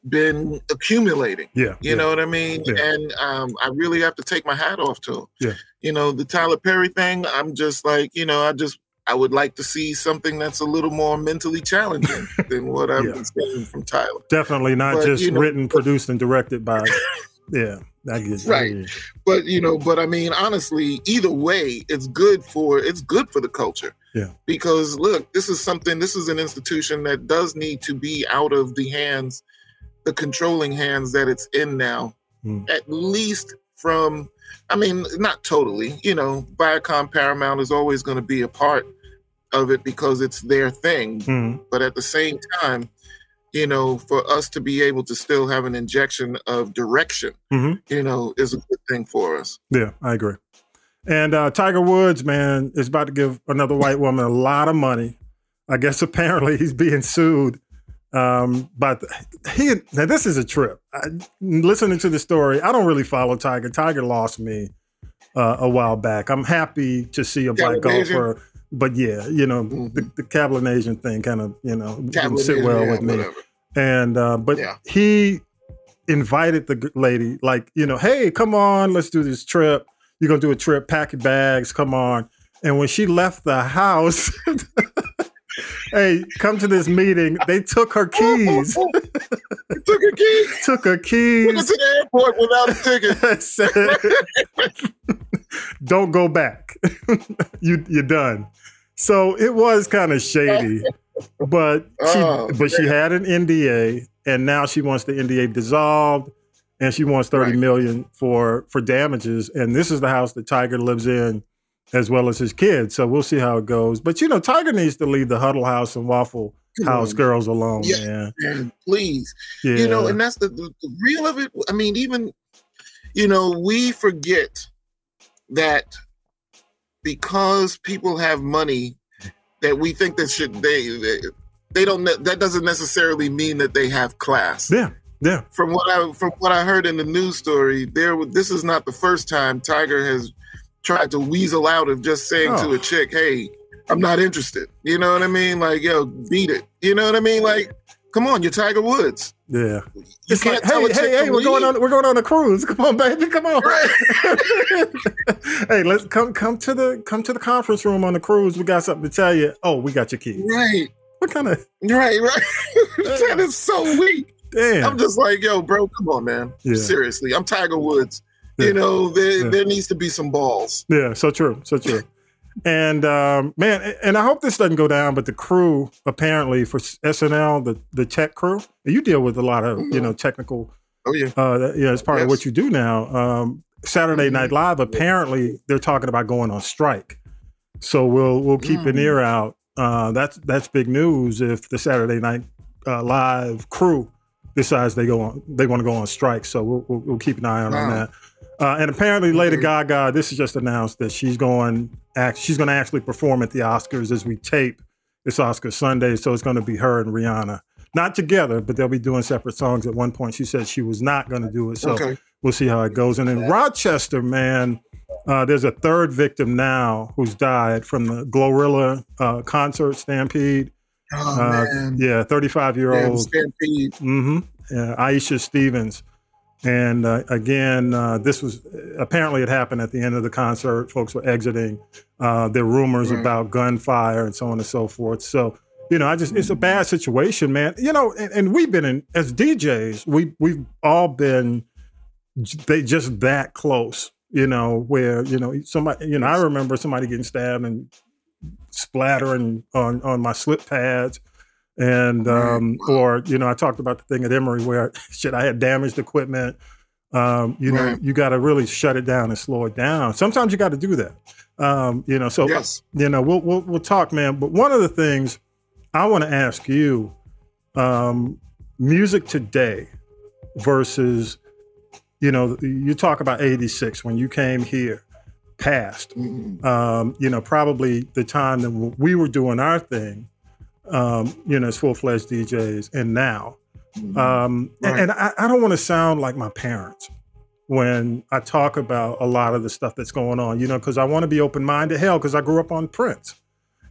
S3: been accumulating.
S2: Yeah,
S3: You
S2: yeah.
S3: know what I mean?
S2: Yeah.
S3: And um, I really have to take my hat off to him.
S2: Yeah.
S3: You know, the Tyler Perry thing, I'm just like, you know, I just I would like to see something that's a little more mentally challenging than what I've
S2: Yeah.
S3: been seeing from Tyler.
S2: Definitely not
S3: But,
S2: just
S3: you know-
S2: written, produced, and directed by. yeah, I get.
S3: Right. But you know, but I mean, honestly, either way, it's good for it's good for the culture.
S2: Yeah.
S3: Because look, this is something. This is an institution that does need to be out of the hands, the controlling hands that it's in now.
S2: Hmm.
S3: At least from, I mean, not totally. You know, Viacom Paramount is always going to be a part of it because it's their thing.
S2: Mhm.
S3: But at the same time, you know, for us to be able to still have an injection of direction,
S2: Mhm.
S3: you know, is a good thing for us.
S2: Yeah, I agree. And uh, Tiger Woods, man, is about to give another white woman a lot of money. I guess apparently he's being sued. Um, but he now this is a trip. I, listening to the story, I don't really follow Tiger. Tiger lost me uh, a while back. I'm happy to see a black golfer, but yeah, you know mm-hmm. the, the Cablinasian thing kind of you know didn't sit well yeah, with me. Whatever. And uh, but yeah. he invited the lady, like you know, hey, come on, let's do this trip. You're gonna do a trip, pack your bags, come on. And when she left the house, hey, come to this meeting. They took her keys.
S3: took her keys.
S2: took her keys.
S3: Went to the airport without a
S2: ticket. Don't go back. you you're done. So it was kind of shady, but she oh, but she had an NDA, and now she wants the NDA dissolved, and she wants thirty right. million for for damages. And this is the house that Tiger lives in as well as his kids. So we'll see how it goes. But you know, Tiger needs to leave the Huddle House and Waffle House girls alone, yeah, man.
S3: man. Please, yeah. you know, and that's the, the, the real of it. I mean, even you know, we forget that because people have money, that we think that should they they, they don't that doesn't necessarily mean that they have class.
S2: Yeah. Yeah.
S3: From what I from what I heard in the news story, there this is not the first time Tiger has tried to weasel out of just saying oh. to a chick, "Hey, I'm not interested." You know what I mean? Like, yo, beat it. You know what I mean? Like, come on, you're Tiger Woods.
S2: Yeah. You it's can't like, tell hey, hey, hey, we're going on we're going on a cruise. Come on, baby. Come on. Right. hey, let's come come to the come to the conference room on the cruise. We got something to tell you. Oh, we got your keys.
S3: Right.
S2: What kind of
S3: Right, right. that is so weak.
S2: Damn.
S3: I'm just like, yo, bro, come on, man. Yeah. Seriously. I'm Tiger Woods. Yeah. You know, there, yeah. there needs to be some balls.
S2: Yeah, so true, so true. And um, man, and I hope this doesn't go down. But the crew, apparently for SNL, the the tech crew, you deal with a lot of you know technical.
S3: Oh yeah, uh,
S2: yeah, it's part yes. of what you do now. Um, Saturday Night mm-hmm. Live, apparently they're talking about going on strike. So we'll we'll keep mm. an ear out. Uh, that's that's big news if the Saturday Night uh, Live crew decides they go on they want to go on strike. So we'll, we'll, we'll keep an eye on, wow. on that. Uh, and apparently, Lady Gaga, this is just announced that she's going act, she's going to actually perform at the Oscars as we tape this Oscar Sunday. So it's going to be her and Rihanna, not together, but they'll be doing separate songs. At one point, she said she was not going to do it. So okay. we'll see how it goes. And in Rochester, man, uh, there's a third victim now who's died from the Glorilla uh, concert stampede.
S3: Oh, uh,
S2: yeah, 35 year old
S3: stampede.
S2: Mm-hmm. Aisha Stephens. And uh, again, uh, this was apparently it happened at the end of the concert. Folks were exiting. Uh, there were rumors mm. about gunfire and so on and so forth. So, you know, I just it's a bad situation, man. You know, and, and we've been in as DJs, we we've all been they just that close. You know, where you know somebody. You know, I remember somebody getting stabbed and splattering on on my slip pads and um, or you know, I talked about the thing at Emory where shit, I had damaged equipment. Um, you know, you got to really shut it down and slow it down. Sometimes you got to do that. Um, you know, so yes. you know, we'll, we'll we'll talk, man. But one of the things I want to ask you, um, music today versus, you know, you talk about '86 when you came here, past. Mm-hmm. Um, you know, probably the time that we were doing our thing um, you know, as full fledged DJs, and now. Mm-hmm. Um, right. And, and I, I don't want to sound like my parents when I talk about a lot of the stuff that's going on, you know, because I want to be open minded. Hell, because I grew up on Prince.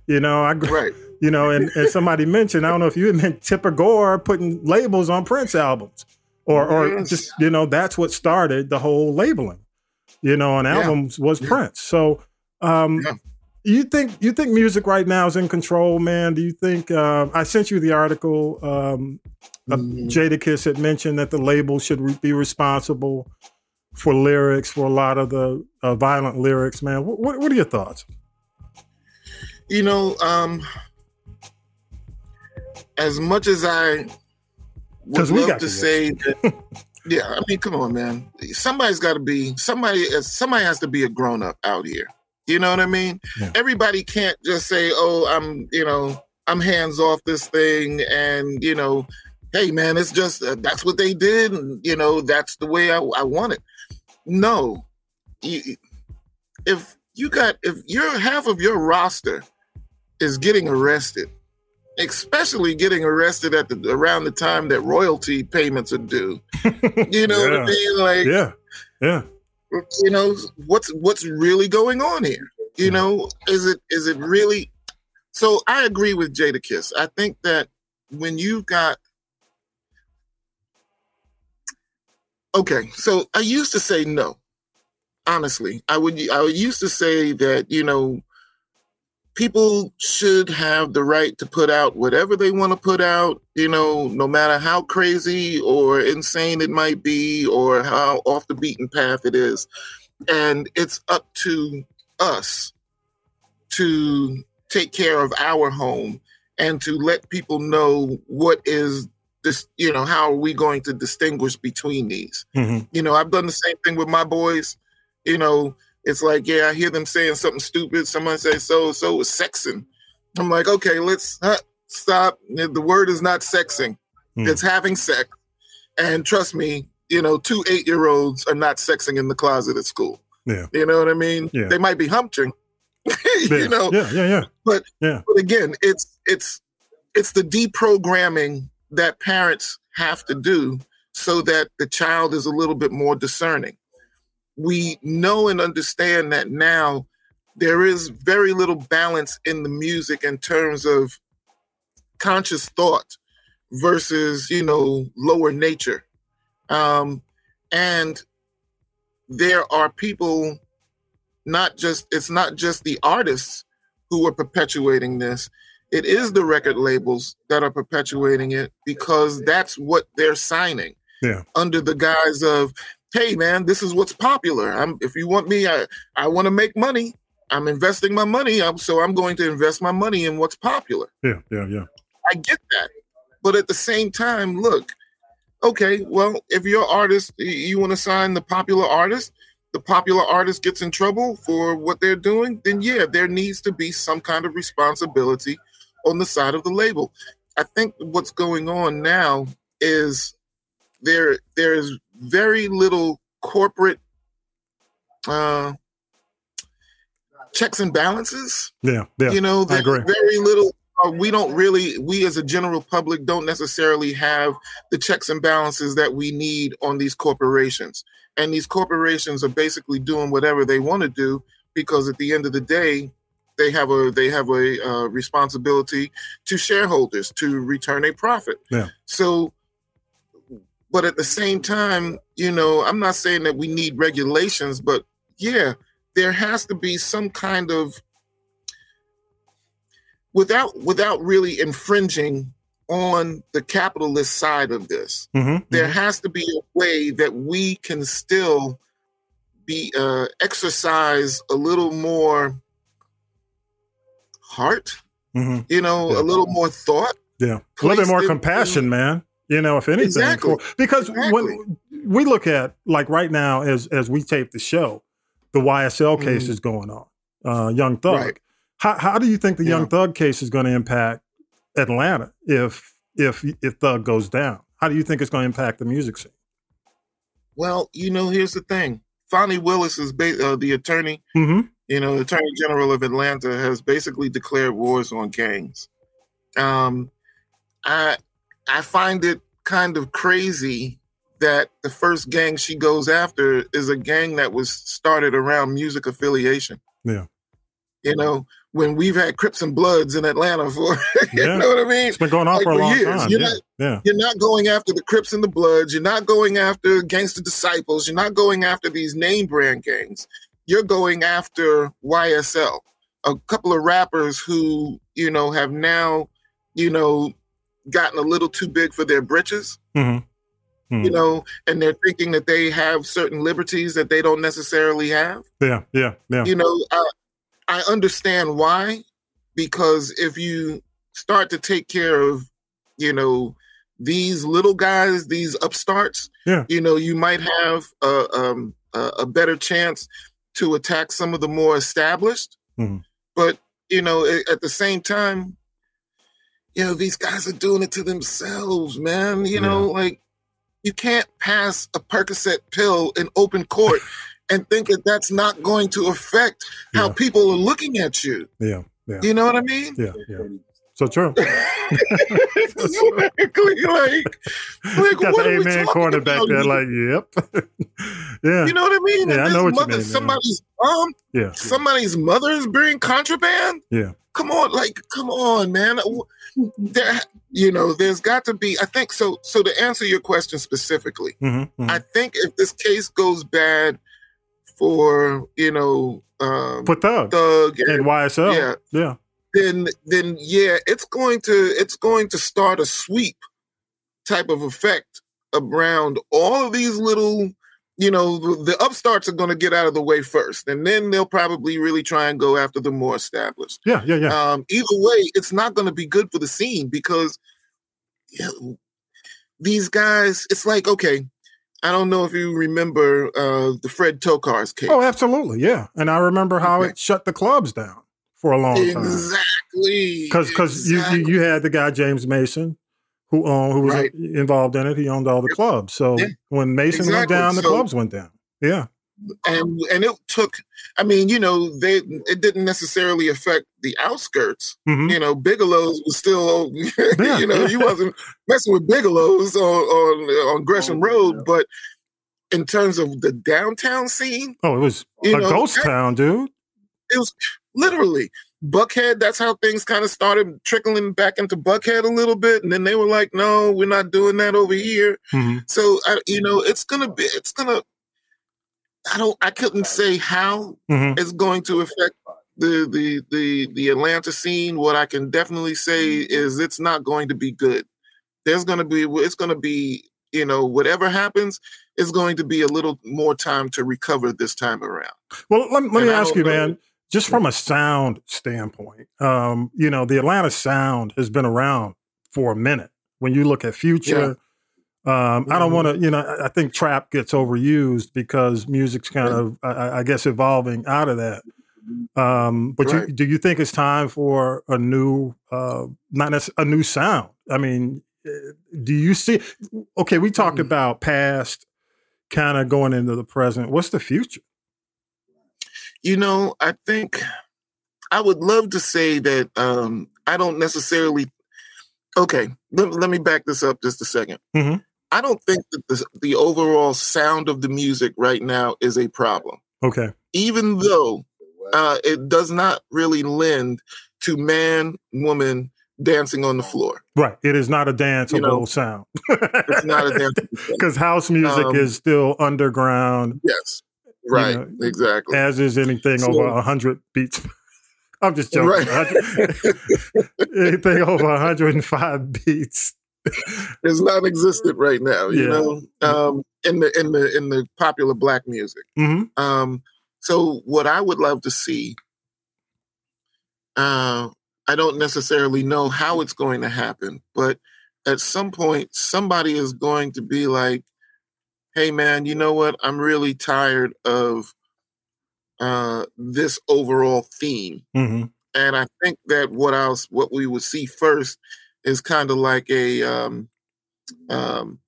S2: You know, I
S3: right.
S2: You know, and, and somebody mentioned, I don't know if you meant Tipper Gore putting labels on Prince albums. Or or yes. just, you know, that's what started the whole labeling, you know, on albums yeah. was yeah. Prince. So um yeah you think you think music right now is in control, man? Do you think uh, I sent you the article? Um, mm. Jadakiss had mentioned that the label should re- be responsible for lyrics for a lot of the uh, violent lyrics. Man, what, what are your thoughts?
S3: You know, um, as much as I would love to say that, yeah, I mean, come on, man. Somebody's got to be somebody. Somebody has to be a grown up out here. You know what I mean? Yeah. Everybody can't just say, "Oh, I'm," you know, I'm hands off this thing, and you know, hey, man, it's just uh, that's what they did, and you know, that's the way I, I want it. No, if you got if your half of your roster is getting arrested, especially getting arrested at the around the time that royalty payments are due. You know what I mean? Like
S2: Yeah. Yeah.
S3: You know what's what's really going on here? You know is it is it really so i agree with Jadakiss. I think that when you got okay so i used to say no honestly. I would i used to say that you know people should have the right to put out whatever they want to put out you know no matter how crazy or insane it might be or how off the beaten path it is and it's up to us to take care of our home and to let people know what is this you know how are we going to distinguish between these
S2: Mhm.
S3: you know i've done the same thing with my boys you know it's like yeah i hear them saying something stupid someone say so so is sexing i'm like okay let's uh, stop the word is not sexing
S2: Hmm.
S3: it's having sex and trust me you know two eight year olds are not sexing in the closet at school
S2: Yeah.
S3: you know what i mean
S2: Yeah.
S3: they might be humping
S2: Yeah.
S3: you know
S2: Yeah. Yeah. Yeah.
S3: but
S2: Yeah.
S3: but again it's it's it's the deprogramming that parents have to do so that the child is a little bit more discerning we know and understand that now there is very little balance in the music in terms of conscious thought versus you know lower nature um and there are people not just it's not just the artists who are perpetuating this it is the record labels that are perpetuating it because that's what they're signing
S2: Yeah.
S3: under the guise of hey man this is what's popular i'm if you want me i i want to make money i'm investing my money I'm, so i'm going to invest my money in what's popular
S2: Yeah. Yeah. Yeah.
S3: I get that. But at the same time, look, okay, well, if your artist, you want to sign the popular artist, the popular artist gets in trouble for what they're doing, then yeah, there needs to be some kind of responsibility on the side of the label. I think what's going on now is there there is very little corporate uh checks and balances
S2: Yeah. Yeah.
S3: you know
S2: I
S3: there's
S2: agree.
S3: very little uh, we don't really we as a general public don't necessarily have the checks and balances that we need on these corporations and these corporations are basically doing whatever they want to do because at the end of the day they have a they have a uh, responsibility to shareholders to return a profit
S2: Yeah.
S3: so but at the same time you know i'm not saying that we need regulations but yeah there has to be some kind of without without really infringing on the capitalist side of this
S2: Mhm,
S3: there
S2: mhm.
S3: has to be a way that we can still be uh exercise a little more heart
S2: Mhm.
S3: you know
S2: Yeah.
S3: a little more thought
S2: Yeah, a little bit more
S3: placed in-
S2: compassion, man. You know, if anything,
S3: Exactly.
S2: because when we look at like right now, as as we tape the show, the YSL case
S3: Mhm.
S2: is going on. Uh, Young Thug.
S3: Right.
S2: How how do you think the
S3: Yeah.
S2: Young Thug case is going to impact Atlanta if if if Thug goes down? How do you think it's going to impact the music scene?
S3: well you know here's the thing Fani Willis is ba- uh, the attorney
S2: Mm-hmm.
S3: you know, the Attorney General of Atlanta has basically declared wars on gangs. Um, I I find it kind of crazy that the first gang she goes after is a gang that was started around music affiliation.
S2: Yeah.
S3: You know, when we've had Crips and Bloods in Atlanta for, you
S2: Yeah.
S3: know what I mean?
S2: It's been going on
S3: Like,
S2: for a long
S3: years.
S2: time.
S3: You're
S2: Yeah.
S3: not-
S2: yeah.
S3: You're not going after the Crips and the Bloods. You're not going after Gangster Disciples. You're not going after these name brand gangs. You're going after YSL, a couple of rappers who, you know, have now, you know, gotten a little too big for their britches,
S2: Mm-hmm.
S3: you know, and they're thinking that they have certain liberties that they don't necessarily have
S2: Yeah. Yeah. Yeah.
S3: you know I, I understand why because if you start to take care of you know these little guys these upstarts
S2: Yeah.
S3: you know you might have a, um, a, a better chance to attack some of the more established
S2: Mhm.
S3: but you know at the same time you know these guys are doing it to themselves man you know like you can't pass a Percocet pill in open court and think that that's not going to affect how people are looking at you.
S2: Yeah, yeah,
S3: You know what I mean?
S2: yeah, yeah. So true.
S3: exactly. Like, like
S2: Got
S3: what
S2: the
S3: are we talking
S2: corner back
S3: about
S2: there, like, yep. yeah,
S3: You know what I mean?
S2: Yeah, I know what you mean.
S3: Somebody's mom,
S2: yeah,
S3: somebody's mother is bringing contraband.
S2: yeah.
S3: Come on, like, come on, man. There, you know, there's got to be. I think so. So to answer your question specifically,
S2: Mm-hmm,
S3: I think if this case goes bad for you know um,
S2: Put Thug
S3: Thug
S2: and
S3: and
S2: YSL.
S3: yeah.
S2: yeah.
S3: then then yeah, it's going to it's going to start a sweep type of effect around all of these little, you know, the, upstarts are going to get out of the way first, and then they'll probably really try and go after the more established.
S2: Yeah, yeah, yeah.
S3: Um, either way, it's not going to be good for the scene because you know, these guys. It's like okay. I don't know if you remember uh, the Fred Tokars case.
S2: oh, absolutely. Yeah. And I remember how
S3: Okay.
S2: it shut the clubs down for a long time.
S3: Exactly.
S2: Because because you, you you had the guy James Mason who owned who was
S3: Right.
S2: involved in it. He owned all the clubs. So
S3: Yeah.
S2: when Mason went
S3: Exactly.
S2: down, the
S3: So-
S2: clubs went down. Yeah.
S3: and and it took i mean you know they it didn't necessarily affect the outskirts
S2: Mhm.
S3: you know bigelow's was still
S2: Yeah,
S3: you know
S2: yeah.
S3: you wasn't messing with bigelow's on on, on gresham road but in terms of the downtown scene
S2: Oh, it was a
S3: know,
S2: ghost
S3: that-
S2: town, dude.
S3: it was literally buckhead that's how things kind of started trickling back into buckhead a little bit and then they were like no we're not doing that over here
S2: Mhm.
S3: so I, you know it's gonna be it's gonna i don't i couldn't say how
S2: Mhm.
S3: it's going to affect the the the the Atlanta scene. What I can definitely say is it's not going to be good. There's going to be it's going to be you know whatever happens is going to be a little more time to recover this time around.
S2: Well, let, let me ask you,
S3: know-
S2: man, just from a sound standpoint, um, you know, the Atlanta sound has been around for a minute. When you look at Future, um, I don't want to, you know, I I think trap gets overused because music's kind of, I, I guess, evolving out of that. Um, but you, do you think it's time for a new, uh, not necessarily a new sound? I mean, eh, do you see? Okay, we talked
S3: Mhm.
S2: about past, kind of going into the present. What's the future?
S3: You know, I think I would love to say that um, I don't necessarily. Okay, let, let me back this up just a 2nd
S2: Mhm.
S3: I don't think that the, the overall sound of the music right now is a problem.
S2: Okay.
S3: even though uh, it does not really lend to man woman dancing on the floor.
S2: Right. It is not a danceable
S3: know,
S2: sound.
S3: It's not a dance.
S2: Because house music
S3: Um,
S2: is still underground,
S3: yes, right,
S2: know,
S3: exactly.
S2: as is anything
S3: So-
S2: over 100 beats. I'm just joking.
S3: Right.
S2: anything over 105 beats.
S3: It's non-existent right now. You
S2: Yeah.
S3: know, um, in the in the in the popular black music.
S2: hmm
S3: Um, so what I would love to see, uh, I don't necessarily know how it's going to happen, but at some point, somebody is going to be like, "Hey, man, you know what? I'm really tired of uh, this overall theme."
S2: hmm
S3: And I think that what else, what we would see first, is kind of like a um, um,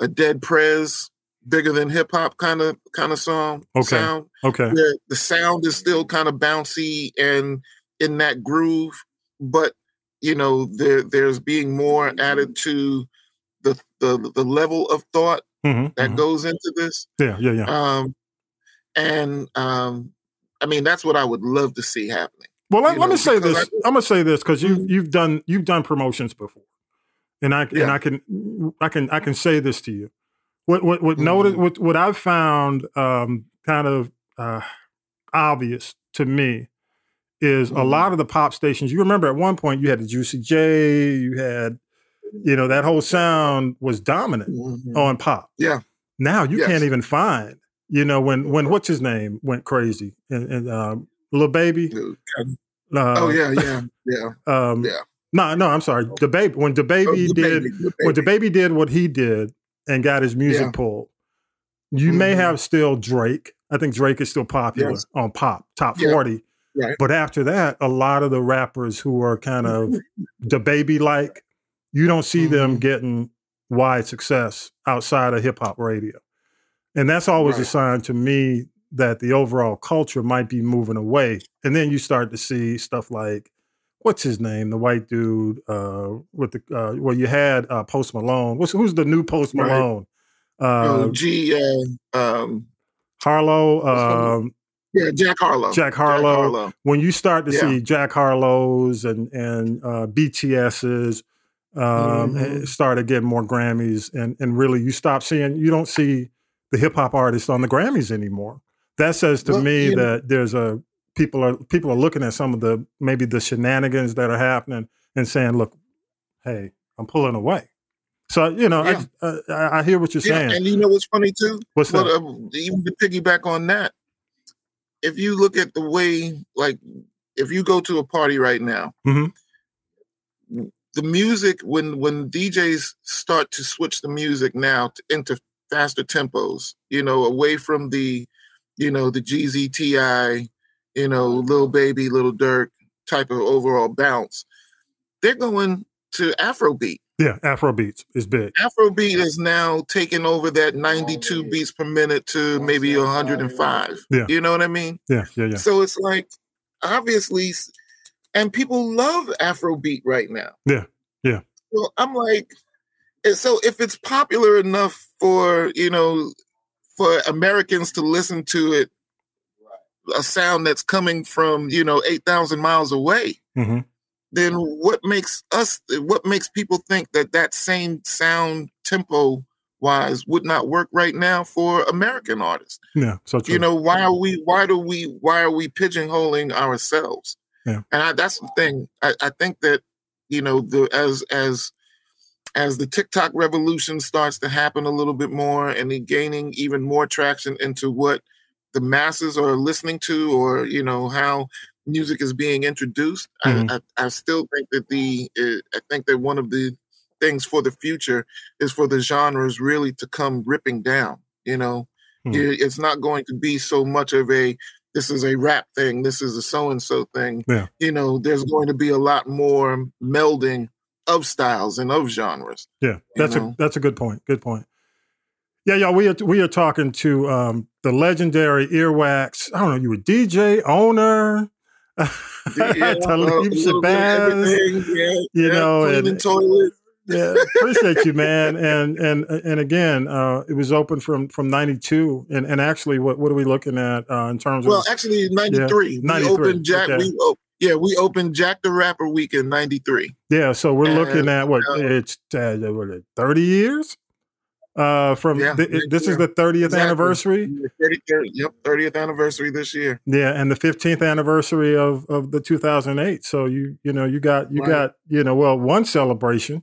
S3: a Dead Prez, bigger than hip hop kind of kind of song
S2: Okay.
S3: sound
S2: Okay.
S3: where the sound is still kind of bouncy and in that groove, but you know there there's being more added to the the, the level of thought
S2: hmm
S3: that goes into this.
S2: Yeah, yeah, yeah.
S3: Um, and um, I mean that's what I would love to see happening.
S2: Well, let, let me say this.
S3: I-
S2: I'm gonna say this because you
S3: Mhm.
S2: you've done you've done promotions before, and I and I can I can I can say this to you. What what what notice
S3: Mhm.
S2: what what I've found um, kind of uh, obvious to me is a
S3: Mhm.
S2: lot of the pop stations. You remember at one point you had the Juicy J, you had you know that whole sound was dominant
S3: Mhm.
S2: on pop.
S3: Yeah.
S2: Now you
S3: Yes.
S2: can't even find. You know when when what's his name went crazy and, and um, Lil Baby. Uh,
S3: oh yeah, yeah, yeah.
S2: um,
S3: Yeah.
S2: No, no, I'm sorry. DaBaby when the
S3: Oh,
S2: baby
S3: the
S2: did
S3: baby,
S2: when DaBaby. did what he did and got his music
S3: Yeah.
S2: pulled. You may
S3: Mhm.
S2: have still Drake. I think Drake is still popular
S3: Yes.
S2: on pop top
S3: Yeah.
S2: forty.
S3: Right.
S2: But after that, a lot of the rappers who are kind of the baby like, you don't see them
S3: Mhm.
S2: getting wide success outside of hip hop radio. And that's always a sign to me that the overall culture might be moving away. And then you start to see stuff like, what's his name, the white dude uh, with the uh, well, you had uh, Post Malone. What's who's the new Post
S3: Right.
S2: Malone? Uh,
S3: Oh, G. Uh, um,
S2: Harlow. Um,
S3: yeah, Jack Harlow.
S2: Jack Harlow.
S3: Harlow.
S2: When you start to
S3: Yeah.
S2: see Jack Harlow's and and uh, BTS's um,
S3: Mhm.
S2: started getting more Grammys, and and really you stop seeing you don't see the hip hop artists on the Grammys anymore. That says to
S3: Well,
S2: me
S3: you know-
S2: that there's a people are people are looking at some of the maybe the shenanigans that are happening and saying, look, hey, I'm pulling away. So you know,
S3: Yeah.
S2: I, uh, I I hear what you're
S3: Yeah,
S2: saying.
S3: and you know what's funny too?
S2: What's
S3: Well,
S2: that?
S3: uh, even to piggyback on that, if you look at the way, like, if you go to a party right now,
S2: Mhm.
S3: The music when when DJs start to switch the music now to, into faster tempos, you know, away from the, you know, the GZTI, you know, Lil Baby, Lil Durk type of overall bounce, they're going to Afrobeat.
S2: Yeah, Afro beats is big.
S3: Afrobeat is now taking over that 92 beats per minute to maybe 105.
S2: Yeah.
S3: You know what I mean?
S2: Yeah, yeah, yeah,
S3: So it's like, obviously, and people love Afrobeat right now.
S2: yeah, yeah.
S3: So I'm like, so if it's popular enough for, you know, for Americans to listen to it, a sound that's coming from, you know, 8,000 miles away,
S2: hmm
S3: then what makes us what makes people think that that same sound tempo wise would not work right now for american artists
S2: Yeah, so true.
S3: you know why are we why do we why are we pigeonholing ourselves
S2: Yeah.
S3: and I, that's the thing I, I think that you know the as as as the tiktok revolution starts to happen a little bit more and it gaining even more traction into what the masses are listening to or you know how music is being introduced
S2: Mhm.
S3: I, I, I still think that the uh, i think that one of the things for the future is for the genres really to come ripping down you know
S2: Hmm.
S3: You- it's not going to be so much of a this is a rap thing this is a so and so thing
S2: Yeah.
S3: you know there's going to be a lot more melding of styles and of genres
S2: Yeah, that's a that's a good point. Good point. Yeah, y'all, we are we are talking to um, the legendary Earwax. I don't know, you were DJ, owner,
S3: Yeah,
S2: Talib
S3: uh, a little bit of
S2: Shabazz.
S3: yeah,
S2: you
S3: yeah,
S2: know, and-
S3: toilet
S2: Yeah, appreciate you, man. And and and again, uh, it was open from from '92, and and actually, what what are we looking at uh, in terms
S3: well
S2: of?
S3: Well, actually 93 we
S2: 93,
S3: opened jack
S2: okay.
S3: we op- yeah we opened jack the rapper week in 93
S2: Yeah, so we're looking at what
S3: uh,
S2: it's uh, what, 30 years uh, from
S3: Yeah,
S2: th- this is the 30th
S3: Exactly.
S2: anniversary.
S3: 30, 30, yep 30th anniversary this year
S2: Yeah, and the 15th anniversary of of the 2008. So you you know you got you
S3: Right.
S2: got you know well one celebration.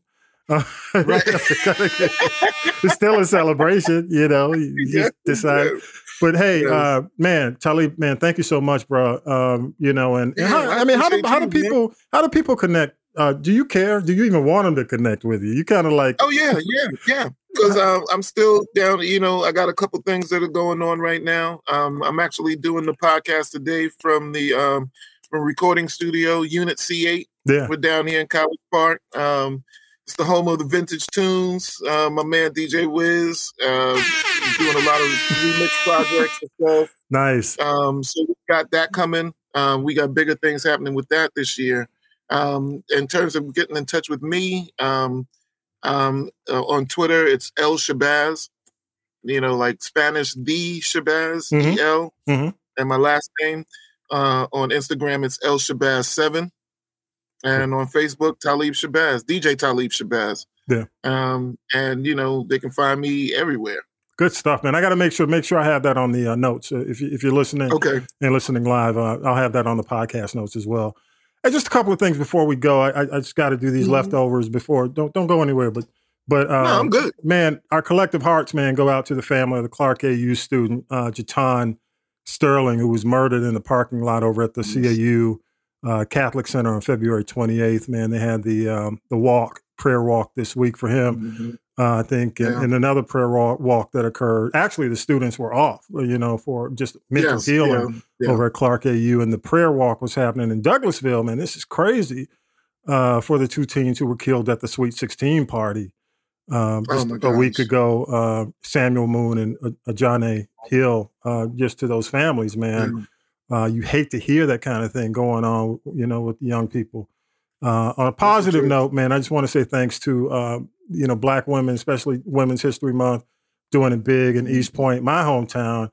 S2: Uh,
S3: Right.
S2: it's still a celebration, you know. You
S3: Yeah,
S2: just decide.
S3: yeah.
S2: But hey, uh, man, Talib, man, thank you so much, bro. Um, you know, and, and how,
S3: I
S2: I mean, how do how do
S3: man.
S2: people how do people connect? Uh, do you care? Do you even want them to connect with you? You kind of like,
S3: Oh yeah, yeah, yeah. Because um, I'm still down. You know, I got a couple things that are going on right now. Um, I'm actually doing the podcast today from the um, from recording studio Unit C8.
S2: yeah,
S3: We're down here in College Park. Um, it's the home of the vintage tunes. Uh, my man DJ Wiz uh, is doing a lot of remix projects and stuff.
S2: nice.
S3: Um, so we got that coming. Um, we got bigger things happening with that this year. Um, in terms of getting in touch with me, um, um, uh, on Twitter, it's El Shabazz. You know, like Spanish, the Shabazz,
S2: Mhm.
S3: E L,
S2: Mhm.
S3: and my last name. Uh, on Instagram, it's El Shabazz seven, and on Facebook, Talib Shabazz, DJ Talib Shabazz.
S2: Yeah.
S3: Um, and you know, they can find me everywhere.
S2: Good stuff, man. I got to make sure make sure I have that on the uh, notes. Uh, if you, if you're listening
S3: Okay.
S2: and listening live, uh, I'll have that on the podcast notes as well. And just a couple of things before we go. I, I just got to do these
S3: Mhm.
S2: leftovers before. Don't don't go anywhere. But but um,
S3: No, I'm good.
S2: man. Our collective hearts, man, go out to the family of the Clark AU student uh, Jatan Sterling, who was murdered in the parking lot over at the
S3: Yes.
S2: CAU uh, Catholic Center on February 28th. Man, they had the um, the walk prayer walk this week for him.
S3: Mhm.
S2: uh, I think, and,
S3: Yeah.
S2: and another prayer wa- walk that occurred. Actually, the students were off, uh, you know, for just mental
S3: Yes,
S2: healing
S3: yeah, yeah.
S2: over at Clark AU, and the prayer walk was happening in Douglasville. Man, this is crazy uh, for the two teens who were killed at the Sweet 16 party. um,
S3: Oh
S2: just
S3: my
S2: a week ago. Uh, Samuel Moon and uh, A. Hill, uh, just to those families, man. Uh, you hate to hear that kind of thing going on, you know, with young people. Uh, on a positive note, man, I just want to say thanks to uh, you know Black women, especially Women's History Month, doing it big in East Point, my hometown.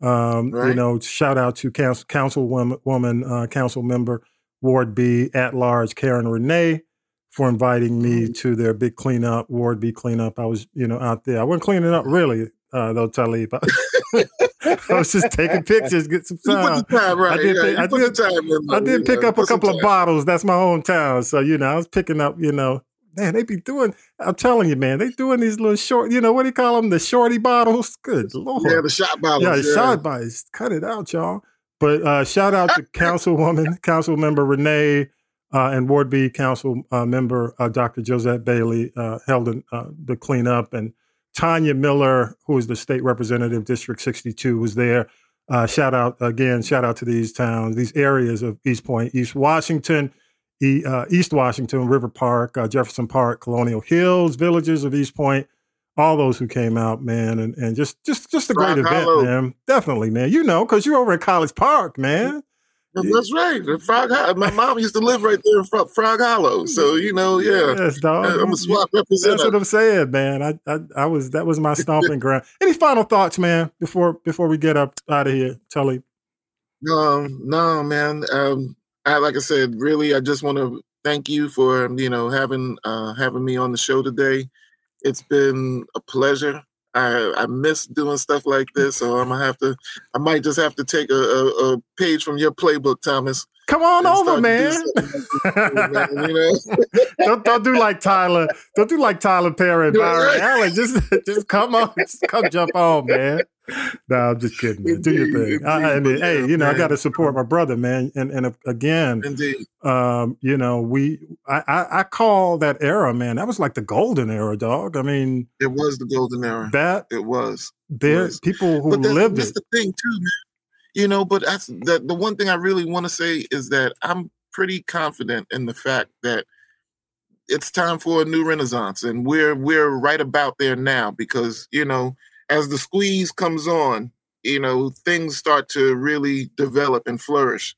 S2: Um, You know, shout out to council councilwoman, woman, uh, council member Ward B at large Karen Renee for inviting me to their big cleanup, Ward B cleanup. I was, you know, out there. I wasn't cleaning up really, uh, though, Talib. I was just taking pictures, get some time.
S3: time right.
S2: I did
S3: yeah,
S2: pick- I did-
S3: in.
S2: I did pick
S3: know,
S2: up a couple of bottles. That's my hometown. So, you know, I was picking up, you know, man, they be doing, I'm telling you, man, they doing these little short, you know, what do you call them? The shorty bottles? Good Lord.
S3: Yeah, the shot bottles.
S2: Yeah,
S3: Yeah,
S2: shot bites. Cut it out, y'all. But uh, shout out to Councilwoman, Council Member Renee, uh, and Ward B Council uh, Member uh, Dr. Josette Bailey uh, held in, uh, the cleanup, and Tanya Miller, who is the state representative, District 62, was there. Uh, shout out again, shout out to these towns, these areas of East Point, East Washington, e, uh, East Washington, River Park, uh, Jefferson Park, Colonial Hills, villages of East Point, all those who came out, man, and, and just just just a great
S3: Frog
S2: event,
S3: Hollow.
S2: man. Definitely, man. You know, because you're over in College Park, man.
S3: That's right. Frog Hollow. My mom used to live right there in Frog Hollow. So, you know, yeah.
S2: Yes, dog.
S3: I'm a swap
S2: That's what I'm saying, man. I, I I was that was my stomping ground. Any final thoughts, man, before before we get up out of here, Tully?
S3: Um, no, man. Um, I like I said, really, I just want to thank you for you know having uh having me on the show today. It's been a pleasure. I I miss doing stuff like this, so I'm gonna have to. I might just have to take a, a, a page from your playbook, Thomas.
S2: Come on over,
S3: start do
S2: man.
S3: man, you know?
S2: don't don't do like Tyler. Don't do like Tyler Perry and Byron Allen. Just just come on, just come jump on, man. No, I'm just kidding, man. Do your
S3: Indeed,
S2: thing. I, I mean, hey, you know, I got to support my brother, man. And and again,
S3: Indeed.
S2: um, you know, we I, I I call that era, man. That was like the golden era, dog. I mean,
S3: It was the golden era.
S2: that
S3: It was.
S2: there people who
S3: but that's,
S2: lived
S3: that's
S2: it.
S3: the thing too, man. You know, but that's the the one thing I really want to say is that I'm pretty confident in the fact that it's time for a new renaissance, and we're we're right about there now because you know, as the squeeze comes on, you know, things start to really develop and flourish.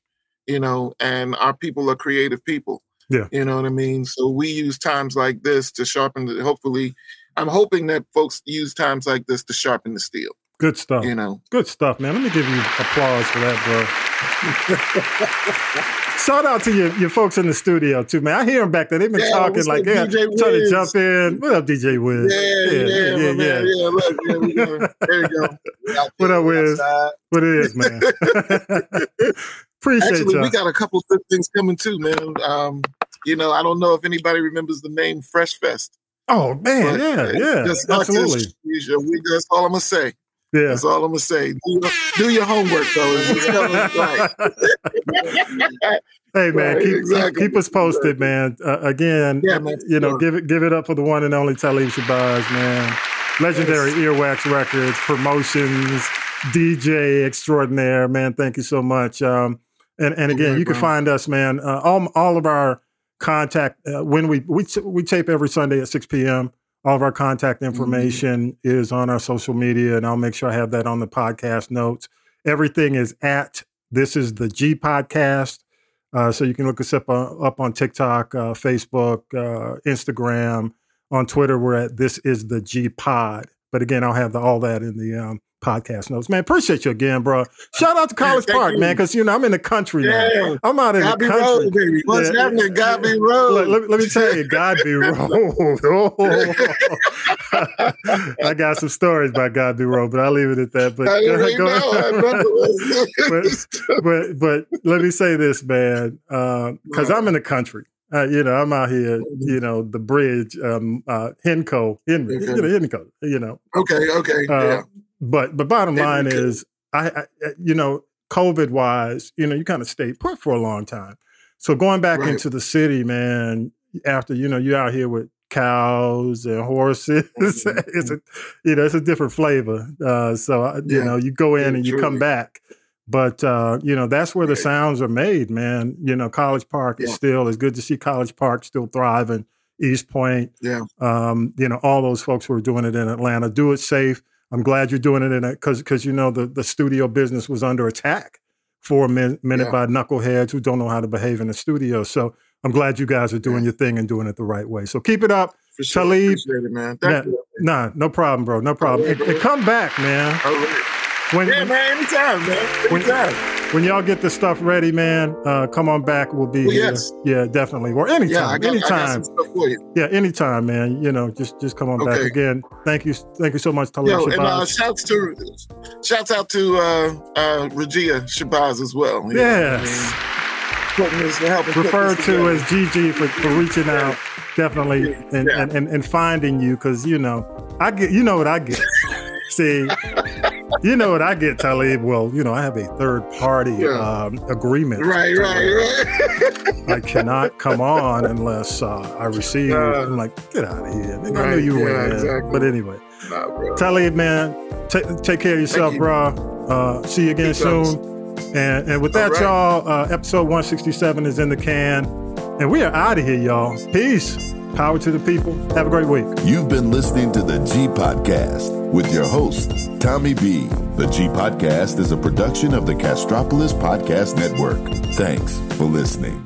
S3: You know, and our people are creative people.
S2: Yeah.
S3: You know what I mean? So we use times like this to sharpen the hopefully I'm hoping that folks use times like this to sharpen the steel.
S2: Good stuff.
S3: You know.
S2: Good stuff, man. Let me give you applause for that, bro. Shout out to your, your folks in the studio too, man. I hear them back there. They've been
S3: Yeah,
S2: talking like, yeah, trying to jump in. What up, DJ Wiz?
S3: Yeah, yeah, yeah. Yeah, look, yeah, we there you go.
S2: What up, Wiz? What it is, man? Appreciate
S3: Actually,
S2: y'all.
S3: we got a couple good things coming too, man. Um, you know, I don't know if anybody remembers the name Fresh Fest.
S2: oh man,
S3: but
S2: yeah, yeah,
S3: just
S2: absolutely.
S3: we- That's all I'm gonna say.
S2: Yeah.
S3: That's all I'm gonna say. Do your, do your homework, though.
S2: Hey man,
S3: Right,
S2: keep,
S3: exactly.
S2: keep us posted, man. Uh, again,
S3: Yeah, man,
S2: you know,
S3: sure.
S2: give it give it up for the one and only Talib Shabazz, man. Legendary Earwax Records, promotions, DJ extraordinaire, man. Thank you so much. Um, and and again,
S3: Okay,
S2: you can find us, man. Uh, all all of our contact uh, when we we we tape every Sunday at six p.m. All of our contact
S3: Mm-hmm.
S2: information is on our social media, and I'll make sure I have that on the podcast notes. Everything is at this is the G podcast. Uh, so you can look us up on, up on TikTok, uh, Facebook, uh, Instagram, on Twitter. We're at this is the G Pod. But again, I'll have the, all that in the um, podcast notes. Man, appreciate you again, bro. Shout out to College
S3: Thank
S2: Park,
S3: you.
S2: man, because you know I'm in the country now. I'm out in
S3: God be
S2: the country.
S3: road, baby. What's
S2: Yeah.
S3: happening? God be road.
S2: Look, let, let me tell you, Godby Road. Oh. I got some stories about Godby Road, but I'll leave it at that. But go, go-
S3: know. I know.
S2: but, but but let me say this, man, because I'm in the country. Uh, you know, I'm out here. You know, the bridge, um, uh, Henco, Henry, you know, Henco. You know,
S3: okay, okay.
S2: uh,
S3: yeah.
S2: But but bottom line is, I, I you know, COVID wise, you know, you kind of stayed put for a long time. So going back
S3: Right.
S2: into the city, man, after you know you're out here with cows and horses, it's a you know it's a different flavor. Uh, so I- you know you go in
S3: Yeah,
S2: and you come back. But uh, you know that's where the sounds are made, man. You know, College Park is still. It's good to see College Park still thriving East Point.
S3: Yeah.
S2: Um, you know, all those folks who are doing it in Atlanta. Do it safe. I'm glad you're doing it in it because because you know the the studio business was under attack for a min- minute
S3: Yeah.
S2: by knuckleheads who don't know how to behave in the studio. So I'm glad you guys are doing your thing and doing it the right way. So keep it up.
S3: For sure.
S2: Talib,
S3: Appreciate it, man. Thank
S2: Nah,
S3: you.
S2: nah, no problem, bro. No problem. And, and come back, man.
S3: All right.
S2: When,
S3: Yeah, man. Anytime, man.
S2: When-
S3: Anytime.
S2: when y'all get the stuff ready, man, uh, come on back. We'll be
S3: Well,
S2: here.
S3: yes.
S2: Yeah, definitely. Or anytime.
S3: Yeah, I got, I
S2: anytime.
S3: some stuff for you.
S2: yeah, anytime, man. You know, just just come on back again. Thank you. Thank you so much, Talib
S3: Yo, and uh, shouts to shouts out to uh, uh, Regia Shabazz as well. know I
S2: Yes.
S3: mean? This, helping
S2: referred to as Gigi for, for reaching out, definitely, and,
S3: Yeah.
S2: and, and, and finding you because you know I get you know what I get. See, you know what I get, Talib. Well, you know I have a third party
S3: Yeah.
S2: um, agreement.
S3: Right, right, right.
S2: I cannot come on unless uh, I receive.
S3: Uh,
S2: I'm like, get out of here. Nigga, I
S3: right,
S2: knew you were
S3: yeah,
S2: in.
S3: exactly.
S2: But anyway,
S3: Nah, bro.
S2: Talib, man, ta- take care of yourself,
S3: you.
S2: bro. Uh, see you again
S3: Peace,
S2: soon. And and with that,
S3: right.
S2: y'all, uh, episode 167 is in the can. And we are out of here, y'all. Peace. Power to the people. Have a great week.
S1: You've been listening to the G Podcast with your host, Tommy B. The G Podcast is a production of the Castropolis Podcast Network. Thanks for listening.